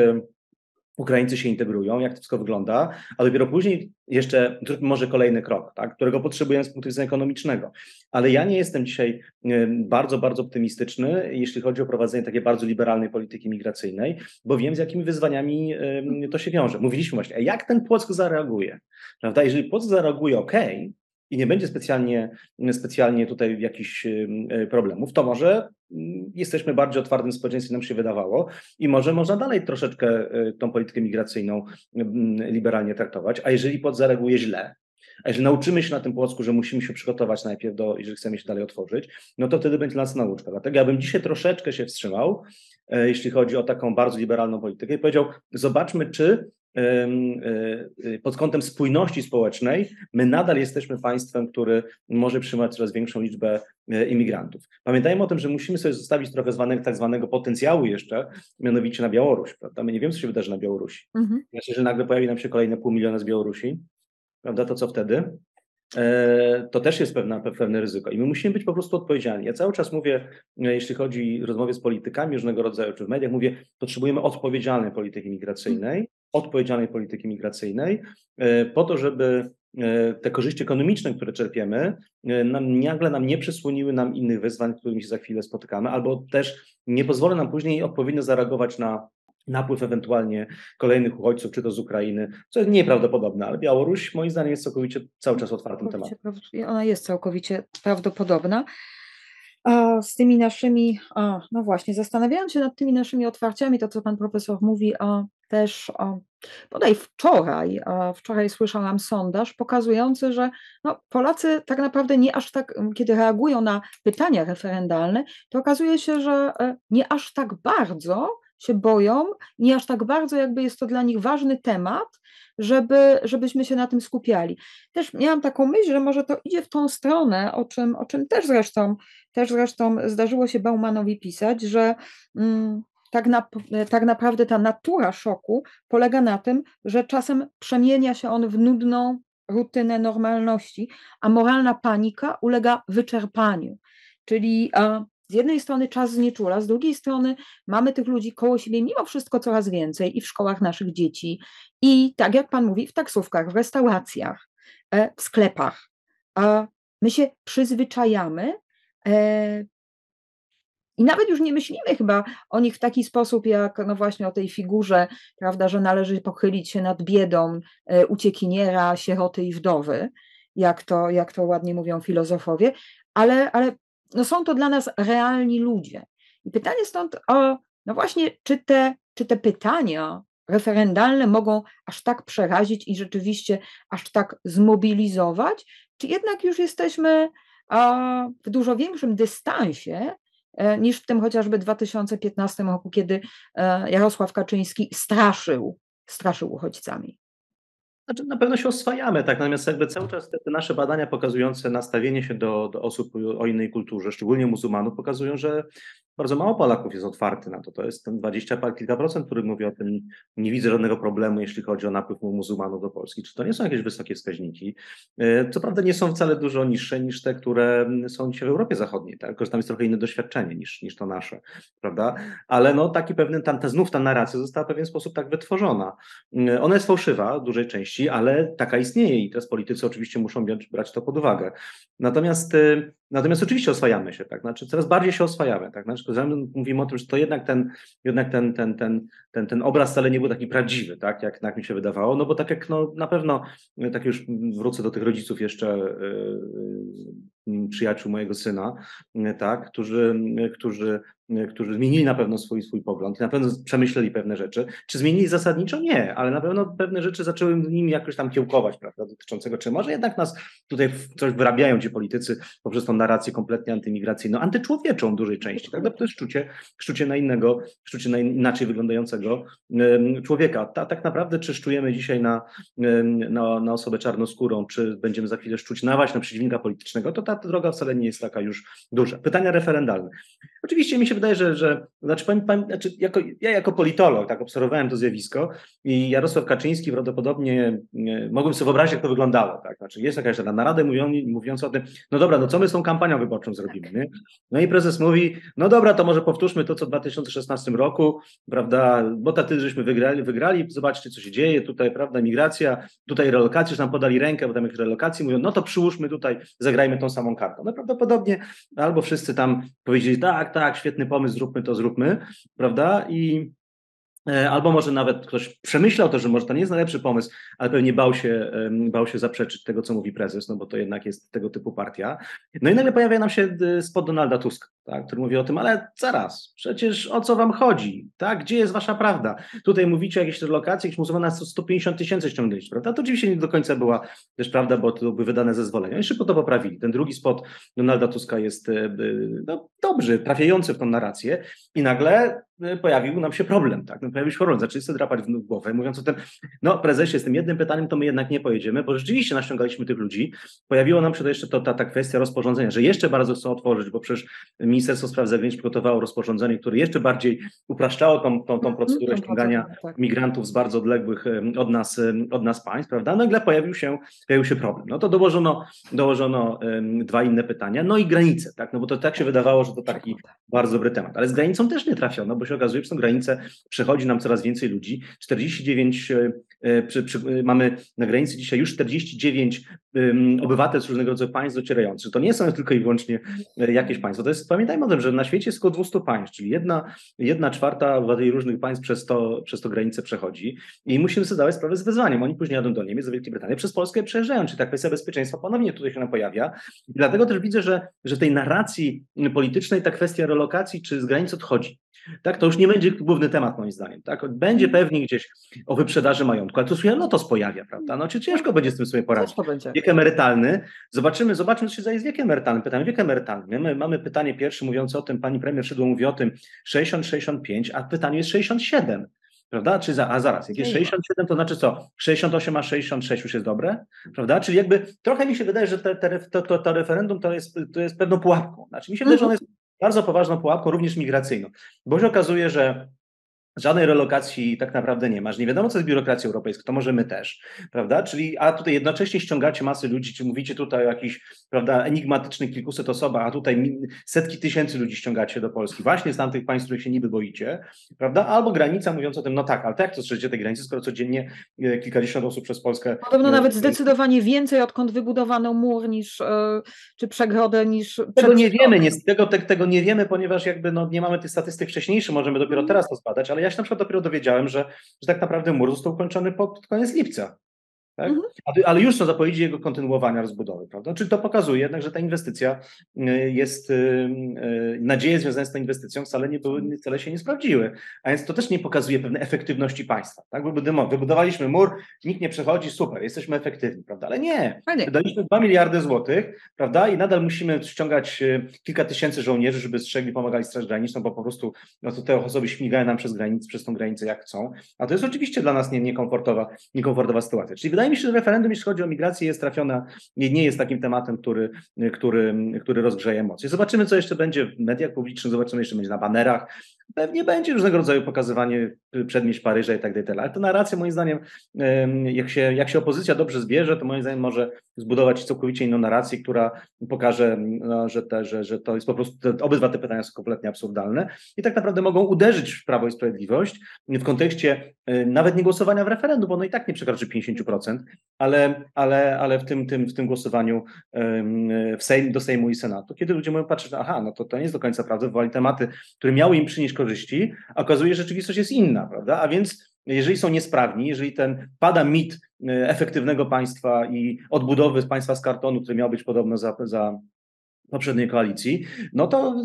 Ukraińcy się integrują, jak to wszystko wygląda, a dopiero później jeszcze może kolejny krok, tak, którego potrzebujemy z punktu widzenia ekonomicznego. Ale ja nie jestem dzisiaj bardzo, bardzo optymistyczny, jeśli chodzi o prowadzenie takiej bardzo liberalnej polityki migracyjnej, bo wiem, z jakimi wyzwaniami to się wiąże. Mówiliśmy właśnie, a jak ten Płock zareaguje? Prawda? Jeżeli Płock zareaguje ok, i nie będzie specjalnie, specjalnie tutaj jakichś e, problemów, to może mm, jesteśmy bardziej otwartym społeczeństwem, nam się wydawało i może można dalej troszeczkę e, tą politykę migracyjną mm, liberalnie traktować, a jeżeli pod zareaguje źle, a jeżeli nauczymy się na tym Płocku, że musimy się przygotować najpierw, do, jeżeli chcemy się dalej otworzyć, no to wtedy będzie dla nas nauczka. Dlatego ja bym dzisiaj troszeczkę się wstrzymał, e, jeśli chodzi o taką bardzo liberalną politykę i powiedział, zobaczmy, czy Y, pod kątem spójności społecznej, my nadal jesteśmy państwem, który może przyjmować coraz większą liczbę e, imigrantów. Pamiętajmy o tym, że musimy sobie zostawić trochę zwanego, tak zwanego potencjału jeszcze, mianowicie na Białoruś. Prawda? My nie wiemy, co się wydarzy na Białorusi. Mhm. Znaczy, że nagle pojawi nam się kolejne pół miliona z Białorusi, prawda? to co wtedy? E, to też jest pewne, pewne ryzyko i my musimy być po prostu odpowiedzialni. Ja cały czas mówię, e, jeśli chodzi o rozmowie z politykami różnego rodzaju, czy w mediach, mówię, potrzebujemy odpowiedzialnej polityki migracyjnej, odpowiedzialnej polityki migracyjnej, e, po to, żeby te korzyści ekonomiczne, które czerpiemy, nam, nagle nam nie przysłoniły nam innych wyzwań, którymi się za chwilę spotykamy, albo też nie pozwolą nam później odpowiednio zareagować na napływ ewentualnie kolejnych uchodźców, czy to z Ukrainy, co jest nieprawdopodobne, ale Białoruś moim zdaniem jest całkowicie cały czas otwartym tematem. Ona jest całkowicie prawdopodobna. A z tymi naszymi, a, no właśnie, zastanawiałam się nad tymi naszymi otwarciami, to co pan profesor mówi, a też bodaj wczoraj, wczoraj słyszałam sondaż pokazujący, że no, Polacy tak naprawdę nie aż tak, kiedy reagują na pytania referendalne, to okazuje się, że e, nie aż tak bardzo się boją, nie aż tak bardzo, jakby jest to dla nich ważny temat, żeby, żebyśmy się na tym skupiali. Też miałam taką myśl, że może to idzie w tą stronę, o czym, o czym też zresztą, też zresztą zdarzyło się Baumanowi pisać, że mm, tak, na, tak naprawdę ta natura szoku polega na tym, że czasem przemienia się on w nudną rutynę normalności, a moralna panika ulega wyczerpaniu. Czyli z jednej strony czas znieczula, z drugiej strony mamy tych ludzi koło siebie mimo wszystko coraz więcej i w szkołach naszych dzieci, i tak jak Pan mówi, w taksówkach, w restauracjach, e, w sklepach. My się przyzwyczajamy e, i nawet już nie myślimy chyba o nich w taki sposób, jak no właśnie o tej figurze, prawda, że należy pochylić się nad biedą e, uciekiniera, sieroty i wdowy, jak to, jak to ładnie mówią filozofowie, ale, ale no są to dla nas realni ludzie. I pytanie stąd o, no właśnie, czy te, czy te pytania, referendalne mogą aż tak przerazić i rzeczywiście aż tak zmobilizować, czy jednak już jesteśmy w dużo większym dystansie niż w tym chociażby 2015 roku, kiedy e, Jarosław Kaczyński straszył, straszył uchodźcami. Znaczy, na pewno się oswajamy, tak, natomiast jakby cały czas te, te nasze badania pokazujące nastawienie się do, do osób o innej kulturze, szczególnie muzułmanów, pokazują, że bardzo mało Polaków jest otwarty na to. To jest ten 20 kilka procent, który mówi o tym, nie widzę żadnego problemu, jeśli chodzi o napływ muzułmanów do Polski. Czy to nie są jakieś wysokie wskaźniki? E, co prawda nie są wcale dużo niższe niż te, które są dzisiaj w Europie Zachodniej, tak? tylko że tam jest trochę inne doświadczenie niż, niż to nasze, prawda? Ale no taki pewny, tam, ta, znów ta narracja została w pewien sposób tak wytworzona. E, ona jest fałszywa w dużej części, ale taka istnieje i teraz politycy oczywiście muszą brać to pod uwagę. Natomiast e, Natomiast oczywiście oswajamy się, tak? Znaczy coraz bardziej się oswajamy, tak? Znaczy, mówimy o tym, że to jednak ten, jednak ten, ten, ten, ten, ten obraz wcale nie był taki prawdziwy, tak? Jak, jak mi się wydawało, no bo tak jak no, na pewno, tak już wrócę do tych rodziców jeszcze yy, przyjaciół mojego syna, tak? Którzy, którzy którzy zmienili na pewno swój, swój pogląd, na pewno przemyśleli pewne rzeczy. Czy zmienili zasadniczo? Nie, ale na pewno pewne rzeczy zaczęły nimi jakoś tam kiełkować, prawda, dotyczącego, czy może jednak nas tutaj coś wyrabiają ci politycy poprzez tą narrację kompletnie antymigracyjną, antyczłowieczą w dużej części, tak? To jest szczucie, szczucie na innego, szczucie na inaczej wyglądającego człowieka. Ta, tak naprawdę, czy szczujemy dzisiaj na, na, na osobę czarnoskórą, czy będziemy za chwilę szczuć nawać na przeciwnika politycznego, to ta droga wcale nie jest taka już duża. Pytania referendalne. Oczywiście mi się wydaje, że, że znaczy, znaczy jako, ja jako politolog tak obserwowałem to zjawisko i Jarosław Kaczyński prawdopodobnie nie, mogłem sobie wyobrazić, jak to wyglądało. Tak? Znaczy, jest jakaś taka narada mówiąca o tym, no dobra, no co my z tą kampanią wyborczą zrobimy? Nie? No i prezes mówi, no dobra, to może powtórzmy to, co w 2016 roku, prawda, bo taty żeśmy wygrali, wygrali, zobaczcie, co się dzieje, tutaj, prawda, migracja, tutaj relokacje, już nam podali rękę, bo tam jak relokacji mówią, no to przyłóżmy tutaj, zagrajmy tą samą kartą. No prawdopodobnie albo wszyscy tam powiedzieli, tak, tak, świetny pomysł, zróbmy to, zróbmy, prawda? I Albo może nawet ktoś przemyślał to, że może to nie jest najlepszy pomysł, ale pewnie bał się, bał się zaprzeczyć tego, co mówi prezes, no bo to jednak jest tego typu partia. No i nagle pojawia nam się e, spod Donalda Tuska, tak, który mówi o tym, ale zaraz, przecież o co wam chodzi, tak, gdzie jest wasza prawda? Tutaj mówicie o jakiejś relokacji, jakieś muzułmana 150 tysięcy ściągnęliście, prawda? To oczywiście nie do końca była też prawda, bo to były wydane zezwolenia. I szybko to poprawili. Ten drugi spot Donalda Tuska jest e, no, dobry, trafiający w tą narrację i nagle e, pojawił nam się problem, tak? No, pojawił się problem, zaczęli sobie drapać w głowę, mówiąc o tym, no prezesie, z tym jednym pytaniem to my jednak nie pojedziemy, bo rzeczywiście naściągaliśmy tych ludzi. Pojawiło nam się to jeszcze to, ta, ta kwestia rozporządzenia, że jeszcze bardzo chcą otworzyć, bo przecież Ministerstwo Spraw Zagranicznych przygotowało rozporządzenie, które jeszcze bardziej upraszczało tą, tą, tą mhm, procedurę ściągania tak. migrantów z bardzo odległych od nas, od nas państw, prawda? Nagle pojawił się, pojawił się problem. No to dołożono, dołożono dwa inne pytania, no i granice, tak? No bo to tak się wydawało, że to taki bardzo dobry temat, ale z granicą też nie trafiono, bo się okazuje, że są granice przechodzi nam coraz więcej ludzi. 49 e, przy, przy, e, mamy na granicy dzisiaj już 49 um, obywatelstw różnego rodzaju państw docierających. To nie są tylko i wyłącznie e, jakieś państwa. To jest, pamiętajmy o tym, że na świecie jest około 200 państw, czyli jedna, jedna czwarta obywateli różnych państw przez to, przez to granicę przechodzi i musimy sobie zdawać sprawę z wyzwaniem. Oni później jadą do Niemiec, do Wielkiej Brytanii, przez Polskę przejeżdżają, czyli ta kwestia bezpieczeństwa ponownie tutaj się pojawia. I dlatego też widzę, że, że tej narracji politycznej ta kwestia relokacji czy z granic odchodzi. Tak, to już nie będzie główny temat moim zdaniem. Tak? Będzie mhm. pewnie gdzieś o wyprzedaży majątku, ale to się lotos pojawia, prawda? No czy ciężko będzie z tym sobie poradzić. Wiek emerytalny. Zobaczymy, zobaczymy, co się dzieje z wiekiem emerytalnym. Pytamy, wiek emerytalny. My mamy pytanie pierwsze mówiące o tym, pani premier Szydło mówi o tym 60-65, a pytanie jest 67 prawda? Czy za, a zaraz, jak jest 67, to znaczy co? 68 a 66 już jest dobre, prawda? Czyli jakby trochę mi się wydaje, że te, te, to, to, to referendum to jest, to jest pewną pułapką. Znaczy mi się wydaje, że ono jest bardzo poważną pułapką, również migracyjną, bo się okazuje, że Żadnej relokacji tak naprawdę nie masz. Nie wiadomo, co jest biurokracja europejska, to może my też, prawda? Czyli, a tutaj jednocześnie ściągacie masy ludzi, czy mówicie tutaj o jakichś, prawda, enigmatycznych kilkuset osobach, a tutaj setki tysięcy ludzi ściągacie do Polski, właśnie z tamtych państw, których się niby boicie, prawda? Albo granica mówiąc o tym, no tak, ale tak to strzeżecie tej granicy, skoro codziennie e, kilkadziesiąt osób przez Polskę. Podobno nawet zdecydowanie więcej, odkąd wybudowano mur niż, e, czy przegrodę niż. Tego nie wiemy, nie, tego, te, tego nie wiemy, ponieważ jakby no, nie mamy tych statystyk wcześniejszych, możemy dopiero mhm. teraz to zbadać, ale ja się na przykład dopiero dowiedziałem, że, że tak naprawdę mur został ukończony pod koniec lipca. Tak? Mhm. Ale już są zapowiedzi jego kontynuowania rozbudowy, prawda? Czyli to pokazuje jednak, że ta inwestycja y, jest, y, y, nadzieje związane z tą inwestycją wcale, nie były, wcale się nie sprawdziły. A więc to też nie pokazuje pewnej efektywności państwa. Tak? Wybudowaliśmy mur, nikt nie przechodzi, super, jesteśmy efektywni, prawda? Ale nie. Wydaliśmy 2 miliardy złotych, prawda? I nadal musimy ściągać kilka tysięcy żołnierzy, żeby strzegli, pomagali Straż Graniczną, bo po prostu no to te osoby śmigają nam przez granicę, przez tą granicę jak chcą. A to jest oczywiście dla nas nie, niekomfortowa, niekomfortowa sytuacja. Czyli wydaje mi się, że referendum, jeśli chodzi o migrację, jest trafiona, nie jest takim tematem, który, który, który rozgrzeje emocje. Zobaczymy, co jeszcze będzie w mediach publicznych, zobaczymy, jeszcze będzie na banerach. Pewnie będzie różnego rodzaju pokazywanie przedmieść Paryża i tak dalej. Ale to narracja, moim zdaniem, jak się, jak się opozycja dobrze zbierze, to moim zdaniem może zbudować całkowicie inną narrację, która pokaże, no, że, te, że, że to jest po prostu, te, obydwa te pytania są kompletnie absurdalne i tak naprawdę mogą uderzyć w Prawo i Sprawiedliwość w kontekście e, nawet nie głosowania w referendum, bo ono i tak nie przekroczy 50%, ale, ale, ale w, tym, tym, w tym głosowaniu w Sejm, do Sejmu i Senatu, kiedy ludzie mówią patrzeć, aha, no to, to nie jest do końca prawda, wywołali tematy, które miały im przynieść korzyści, a okazuje że rzeczywistość jest inna, prawda? A więc jeżeli są niesprawni, jeżeli ten pada mit e, efektywnego państwa i odbudowy państwa z kartonu, który miał być podobno za, za poprzedniej koalicji, no to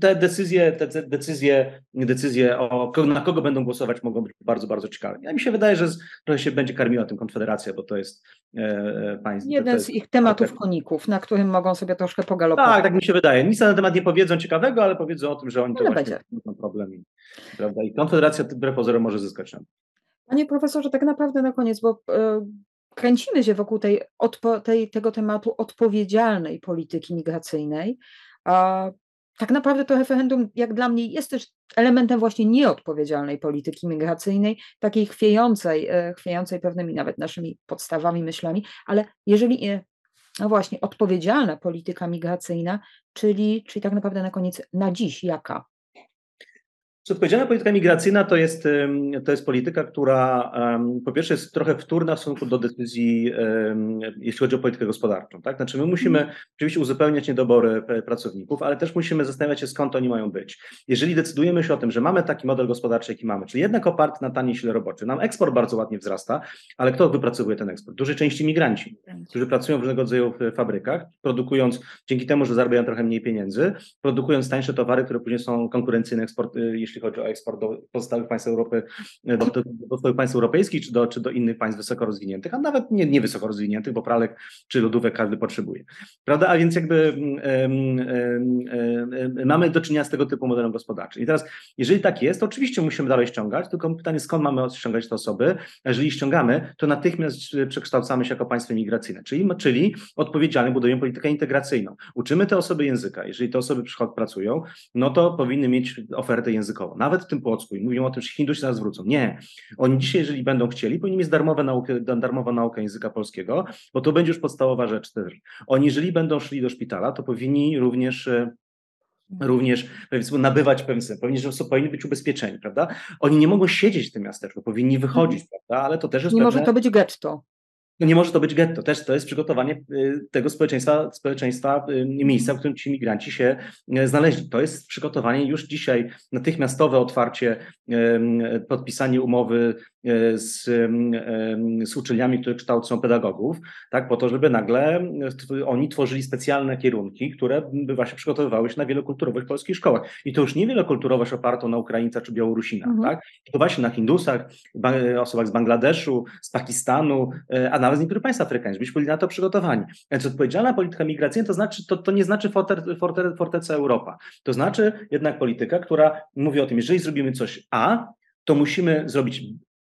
te decyzje, te decyzje, decyzje o na kogo będą głosować mogą być bardzo, bardzo ciekawe. Ja mi się wydaje, że trochę się będzie karmiła tym Konfederacja, bo to jest e, e państwo. Jeden jest, z ich tematów koników, na którym mogą sobie troszkę pogalopować. Tak, tak mi się wydaje. Nic na temat nie powiedzą ciekawego, ale powiedzą o tym, że oni to no właśnie mają problem. Prawda? I Konfederacja wbrew pozorom może zyskać na Panie profesorze, tak naprawdę na koniec, bo e, kręcimy się wokół tej, tej, tego tematu odpowiedzialnej polityki migracyjnej. A tak naprawdę to referendum, jak dla mnie, jest też elementem właśnie nieodpowiedzialnej polityki migracyjnej, takiej chwiejącej, e, chwiejącej pewnymi nawet naszymi podstawami, myślami, ale jeżeli, e, no właśnie, odpowiedzialna polityka migracyjna, czyli, czyli tak naprawdę na koniec na dziś jaka? Odpowiedzialna polityka migracyjna to jest, to jest polityka, która po pierwsze jest trochę wtórna w stosunku do decyzji, jeśli chodzi o politykę gospodarczą. Tak? Znaczy my musimy mhm. oczywiście uzupełniać niedobory pracowników, ale też musimy zastanawiać się, skąd oni mają być. Jeżeli decydujemy się o tym, że mamy taki model gospodarczy, jaki mamy, czyli jednak oparty na taniej sile roboczej, nam eksport bardzo ładnie wzrasta, ale kto wypracowuje ten eksport? W dużej części migranci, którzy pracują w różnego rodzaju fabrykach, produkując, dzięki temu, że zarabiają trochę mniej pieniędzy, produkując tańsze towary, które później są konkurencyjne eksport, y, jeśli chodzi o eksport do pozostałych państw Europy, do, do, pozostałych państw europejskich, czy do, czy do innych państw wysoko rozwiniętych, a nawet nie, nie wysoko rozwiniętych, bo pralek czy lodówek każdy potrzebuje. Prawda? A więc jakby mamy do czynienia z tego typu modelem gospodarczym. I teraz, jeżeli tak jest, to oczywiście musimy dalej ściągać, tylko pytanie, skąd mamy ściągać te osoby? A jeżeli ściągamy, to natychmiast przekształcamy się jako państwo migracyjne, czyli, czyli odpowiedzialnie budujemy politykę integracyjną. Uczymy te osoby języka. Jeżeli te osoby przychod pracują, no to powinny mieć ofertę językową nawet w tym Płocku, i mówią o tym, że Hindusi nas wrócą. Nie. Oni dzisiaj, jeżeli będą chcieli, powinni mieć darmowe naukę, darmową naukę języka polskiego, bo to będzie już podstawowa rzecz też. Oni, jeżeli będą szli do szpitala, to powinni również e, również powiedzmy, nabywać pewien powinni, że powinni być ubezpieczeni, prawda? Oni nie mogą siedzieć w tym miasteczku, powinni wychodzić, mhm. prawda? Ale to też jest Nie pewne... może to być getto. No nie może to być getto. Też to jest przygotowanie y, tego społeczeństwa, społeczeństwa y, miejsca, w którym ci migranci się y, znaleźli. To jest przygotowanie już dzisiaj, natychmiastowe otwarcie, podpisanie umowy z, z uczelniami, które kształcą pedagogów, tak, po to, żeby nagle oni tworzyli specjalne kierunki, które by właśnie przygotowywały się na wielokulturowość w polskich szkołach. I to już nie wielokulturowość opartą na Ukraińca czy Białorusina, mhm. tak, to właśnie na Hindusach, osobach z Bangladeszu, z Pakistanu, e, a nawet z niektórych państw afrykańskich, byśmy byli na to przygotowani. Więc odpowiedzialna polityka migracyjna to, znaczy, to, to nie znaczy forte, forte, forteca Europa. To znaczy jednak polityka, która mówi o tym, jeżeli zrobimy coś A, to musimy zrobić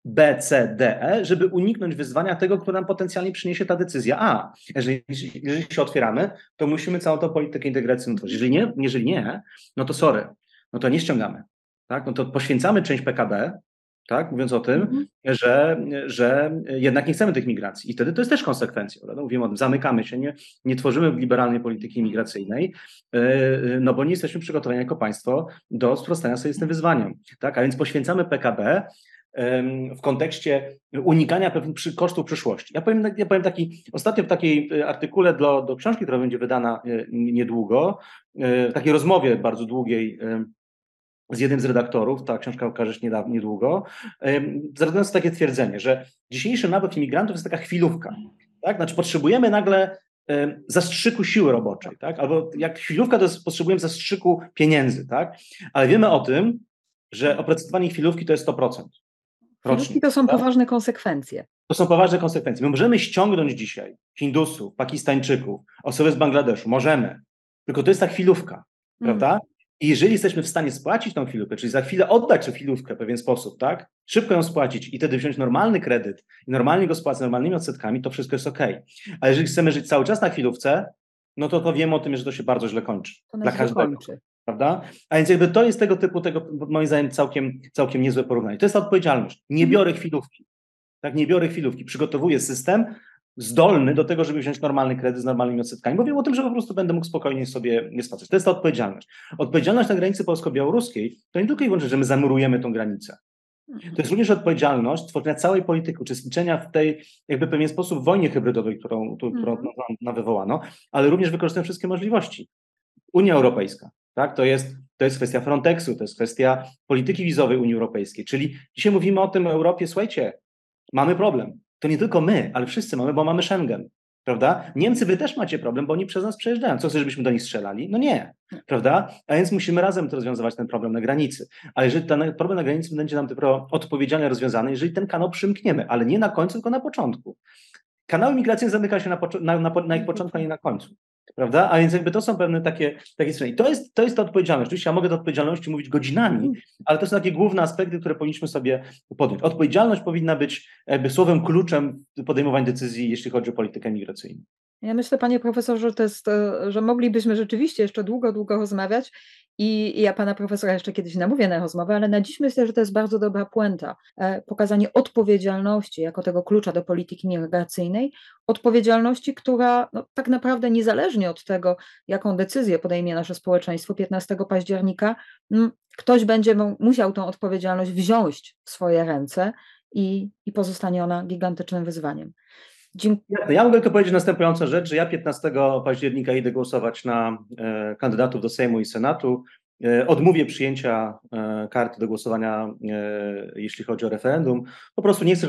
B, C, D, E, żeby uniknąć wyzwania tego, które nam potencjalnie przyniesie ta decyzja A. Jeżeli, jeżeli się otwieramy, to musimy całą tą politykę integracyjną tworzyć. Jeżeli nie, jeżeli nie, no to sorry, no to nie ściągamy. Tak? No to poświęcamy część PKB, tak? mówiąc o tym, -hmm. że, że jednak nie chcemy tych migracji. I wtedy to jest też konsekwencja. Prawda? Mówimy o tym, zamykamy się, nie, nie tworzymy liberalnej polityki migracyjnej, yy, no bo nie jesteśmy przygotowani jako państwo do sprostania sobie z tym wyzwaniem. Tak? A więc poświęcamy PKB, w kontekście unikania pewnych kosztów przyszłości. Ja powiem, ja powiem taki, ostatnio w takiej e, artykule do, do książki, która będzie wydana e, niedługo, e, w takiej rozmowie bardzo długiej z jednym z redaktorów, ta książka ukaże się niedługo, zadając takie twierdzenie, że dzisiejszy napływ imigrantów jest taka chwilówka. Tak? Znaczy potrzebujemy nagle zastrzyku siły roboczej, tak? albo jak chwilówka, to jest, potrzebujemy zastrzyku pieniędzy, tak? ale wiemy o tym, że opracowanie chwilówki to jest 100%. Rocznie, to są tak? poważne konsekwencje. To są poważne konsekwencje. My możemy ściągnąć dzisiaj Hindusów, Pakistańczyków, osoby z Bangladeszu, możemy, tylko to jest ta chwilówka, mm. prawda? I jeżeli jesteśmy w stanie spłacić tą chwilówkę, czyli za chwilę oddać tę chwilówkę w pewien sposób, tak? Szybko ją spłacić i wtedy wziąć normalny kredyt i normalnie go spłacać normalnymi odsetkami, to wszystko jest ok. A jeżeli chcemy żyć cały czas na chwilówce, no to, to wiemy o tym, że to się bardzo źle kończy. To dla każdego. Kończy. Prawda? A więc jakby to jest tego typu, tego moim zdaniem całkiem, całkiem niezłe porównanie. To jest ta odpowiedzialność. Nie mhm. biorę chwilówki. Tak, nie biorę chwilówki. Przygotowuję system, zdolny do tego, żeby wziąć normalny kredyt z normalnymi odsetkami, bo wiem o tym, że po prostu będę mógł spokojnie sobie nie spłacać. To jest ta odpowiedzialność. Odpowiedzialność na granicy polsko-białoruskiej to nie tylko i wyłącznie, że my zamurujemy tą granicę. To jest również odpowiedzialność tworzenia całej polityki, uczestniczenia w tej, jakby w pewien sposób, wojnie hybrydowej, którą, którą mhm. nam wywołano, ale również wykorzystania wszystkie możliwości. Unia Europejska, tak? To jest, to jest kwestia Frontexu, to jest kwestia polityki wizowej Unii Europejskiej. Czyli dzisiaj mówimy o tym w Europie, słuchajcie, mamy problem to nie tylko my, ale wszyscy mamy, bo mamy Schengen. Prawda? Niemcy, wy też macie problem, bo oni przez nas przejeżdżają. Co chcesz, żebyśmy do nich strzelali? No nie. Prawda? A więc musimy razem to rozwiązywać ten problem na granicy. Ale jeżeli ten problem na granicy będzie nam dopiero odpowiedzialnie rozwiązany, jeżeli ten kanał przymkniemy, ale nie na końcu, tylko na początku. Kanały migracyjne zamyka się na, na, na, na ich początku, a nie na końcu. Prawda? A więc jakby to są pewne takie, takie strony. I to jest, to jest ta odpowiedzialność. Oczywiście ja mogę do odpowiedzialności mówić godzinami, ale to są takie główne aspekty, które powinniśmy sobie podjąć. Odpowiedzialność powinna być jakby słowem kluczem podejmowań decyzji, jeśli chodzi o politykę migracyjną. Ja myślę, panie profesorze, że, jest, e, że moglibyśmy rzeczywiście jeszcze długo, długo rozmawiać i, ja pana profesora jeszcze kiedyś namówię na rozmowę, ale na dziś myślę, że to jest bardzo dobra puenta. E, pokazanie odpowiedzialności jako tego klucza do polityki migracyjnej, odpowiedzialności, która no, tak naprawdę niezależnie od tego, jaką decyzję podejmie nasze społeczeństwo 15 października, ktoś będzie musiał tą odpowiedzialność wziąć w swoje ręce i, i pozostanie ona gigantycznym wyzwaniem. Dziękuję. Ja mogę tylko powiedzieć następującą rzecz, że ja 15 października idę głosować na e, kandydatów do Sejmu i Senatu. E, odmówię przyjęcia e, karty do głosowania, jeśli chodzi o referendum. Po prostu nie chcę,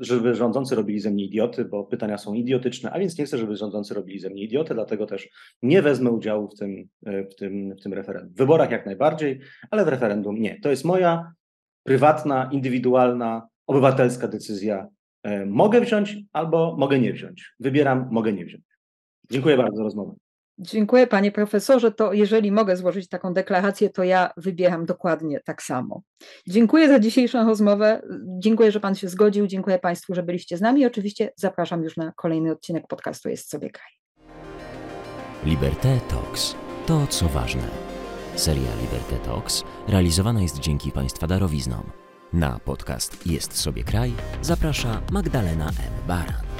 żeby, rządzący robili ze mnie idioty, bo pytania są idiotyczne, a więc nie chcę, żeby rządzący robili ze mnie idioty, dlatego też nie wezmę udziału w tym, w tym, w tym referendum. W wyborach jak najbardziej, ale w referendum nie. To jest moja prywatna, indywidualna, obywatelska decyzja E, mogę wziąć albo mogę nie wziąć. Wybieram, mogę nie wziąć. Dziękuję bardzo za rozmowę. Dziękuję panie profesorze. To jeżeli mogę złożyć taką deklarację, to ja wybieram dokładnie tak samo. Dziękuję za dzisiejszą rozmowę. Dziękuję, że pan się zgodził. Dziękuję państwu, że byliście z nami. Oczywiście zapraszam już na kolejny odcinek podcastu Jest sobie kraj. Liberté Talks. To co ważne. Seria Liberté Talks realizowana jest dzięki państwa darowiznom. Na podcast Jest sobie kraj zaprasza Magdalena M. Baran.